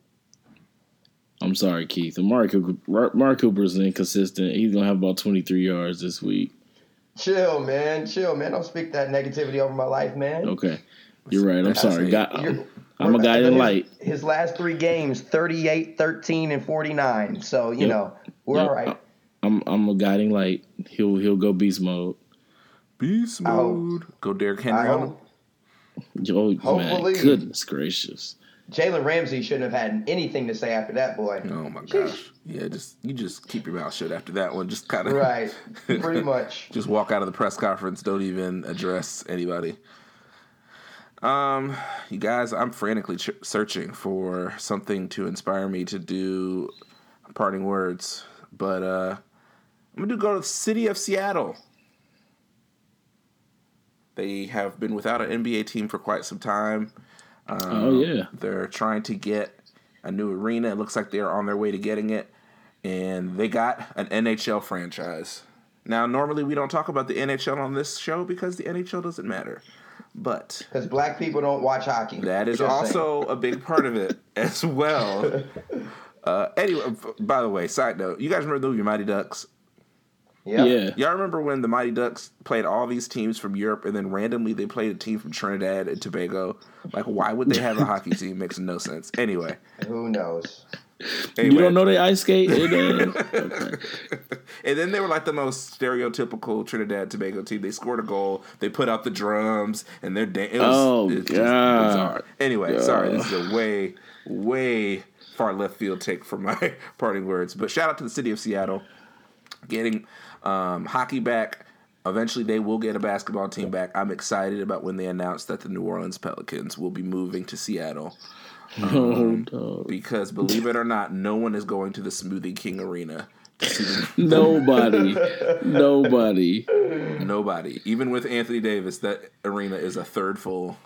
I'm sorry, Keith. Mark Cooper, Mark Cooper's inconsistent. He's gonna have about 23 yards this week. Chill, man. Chill, man. Don't speak that negativity over my life, man. Okay, you're right. I'm sorry. it. I'm, uh, I'm a guy in light. His last three games 38, 13, and 49. So, you Yep. know, we're Yep. all right. I'm I'm a guiding light. He'll he'll go beast mode. Beast mode. Go Derrick Henry on him. hope Oh man, goodness gracious. Jalen Ramsey shouldn't have had anything to say after that, boy. Oh my gosh. Yeah, just you just keep your mouth shut after that one. Just kind of Right. Pretty much. just walk out of the press conference. Don't even address anybody. Um, you guys, I'm frantically ch- searching for something to inspire me to do parting words, but uh, I'm gonna go to the city of Seattle. They have been without an NBA team for quite some time. Oh yeah. They're trying to get a new arena. It looks like they're on their way to getting it. And they got an NHL franchise. Now, normally we don't talk about the NHL on this show because the NHL doesn't matter. But Because black people don't watch hockey. that is Just also a big part of it as well. Uh, anyway, by the way, side note, you guys remember the movie Mighty Ducks? Saying. Yeah. Y'all remember when the Mighty Ducks played all these teams from Europe and then randomly they played a team from Trinidad and Tobago? Like, why would they have a hockey team? Makes no sense. Anyway. Who knows? anyway. You don't know they ice skate? It, uh, okay. And then they were like the most stereotypical Trinidad Tobago team. They scored a goal. They put out the drums, and they're dan- it was, Oh, it's just God. bizarre. Anyway, God. sorry, this is a way, way far left field take for my parting words. But shout out to the city of Seattle getting um, hockey back. Eventually, they will get a basketball team back. I'm excited about when they announced that the New Orleans Pelicans will be moving to Seattle Oh, dog. because, believe it or not, no one is going to the Smoothie King Arena to see the Nobody. Nobody. Nobody. Even with Anthony Davis, that arena is a third full.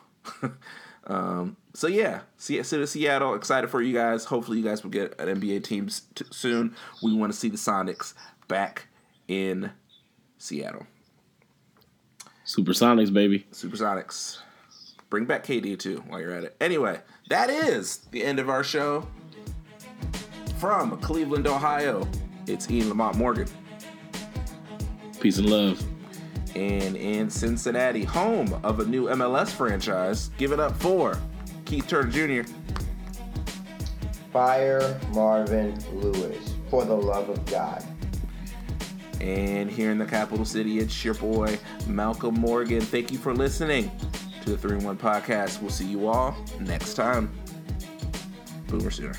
um, so yeah, Se- City of Seattle, excited for you guys. Hopefully, you guys will get an NBA team t- soon. We want to see the Sonics back in Seattle. Supersonics, baby. Supersonics. Bring back KD too while you're at it. Anyway, that is the end of our show. From Cleveland, Ohio, it's Ian Lamont Morgan. Peace and love. And in Cincinnati, home of a new MLS franchise, give it up for Keith Turner Jr. Fire Marvin Lewis. For the love of God. And here in the capital city, it's your boy, Malcolm Morgan. Thank you for listening to the 3 in 1 podcast. We'll see you all next time. Boomer Sooner.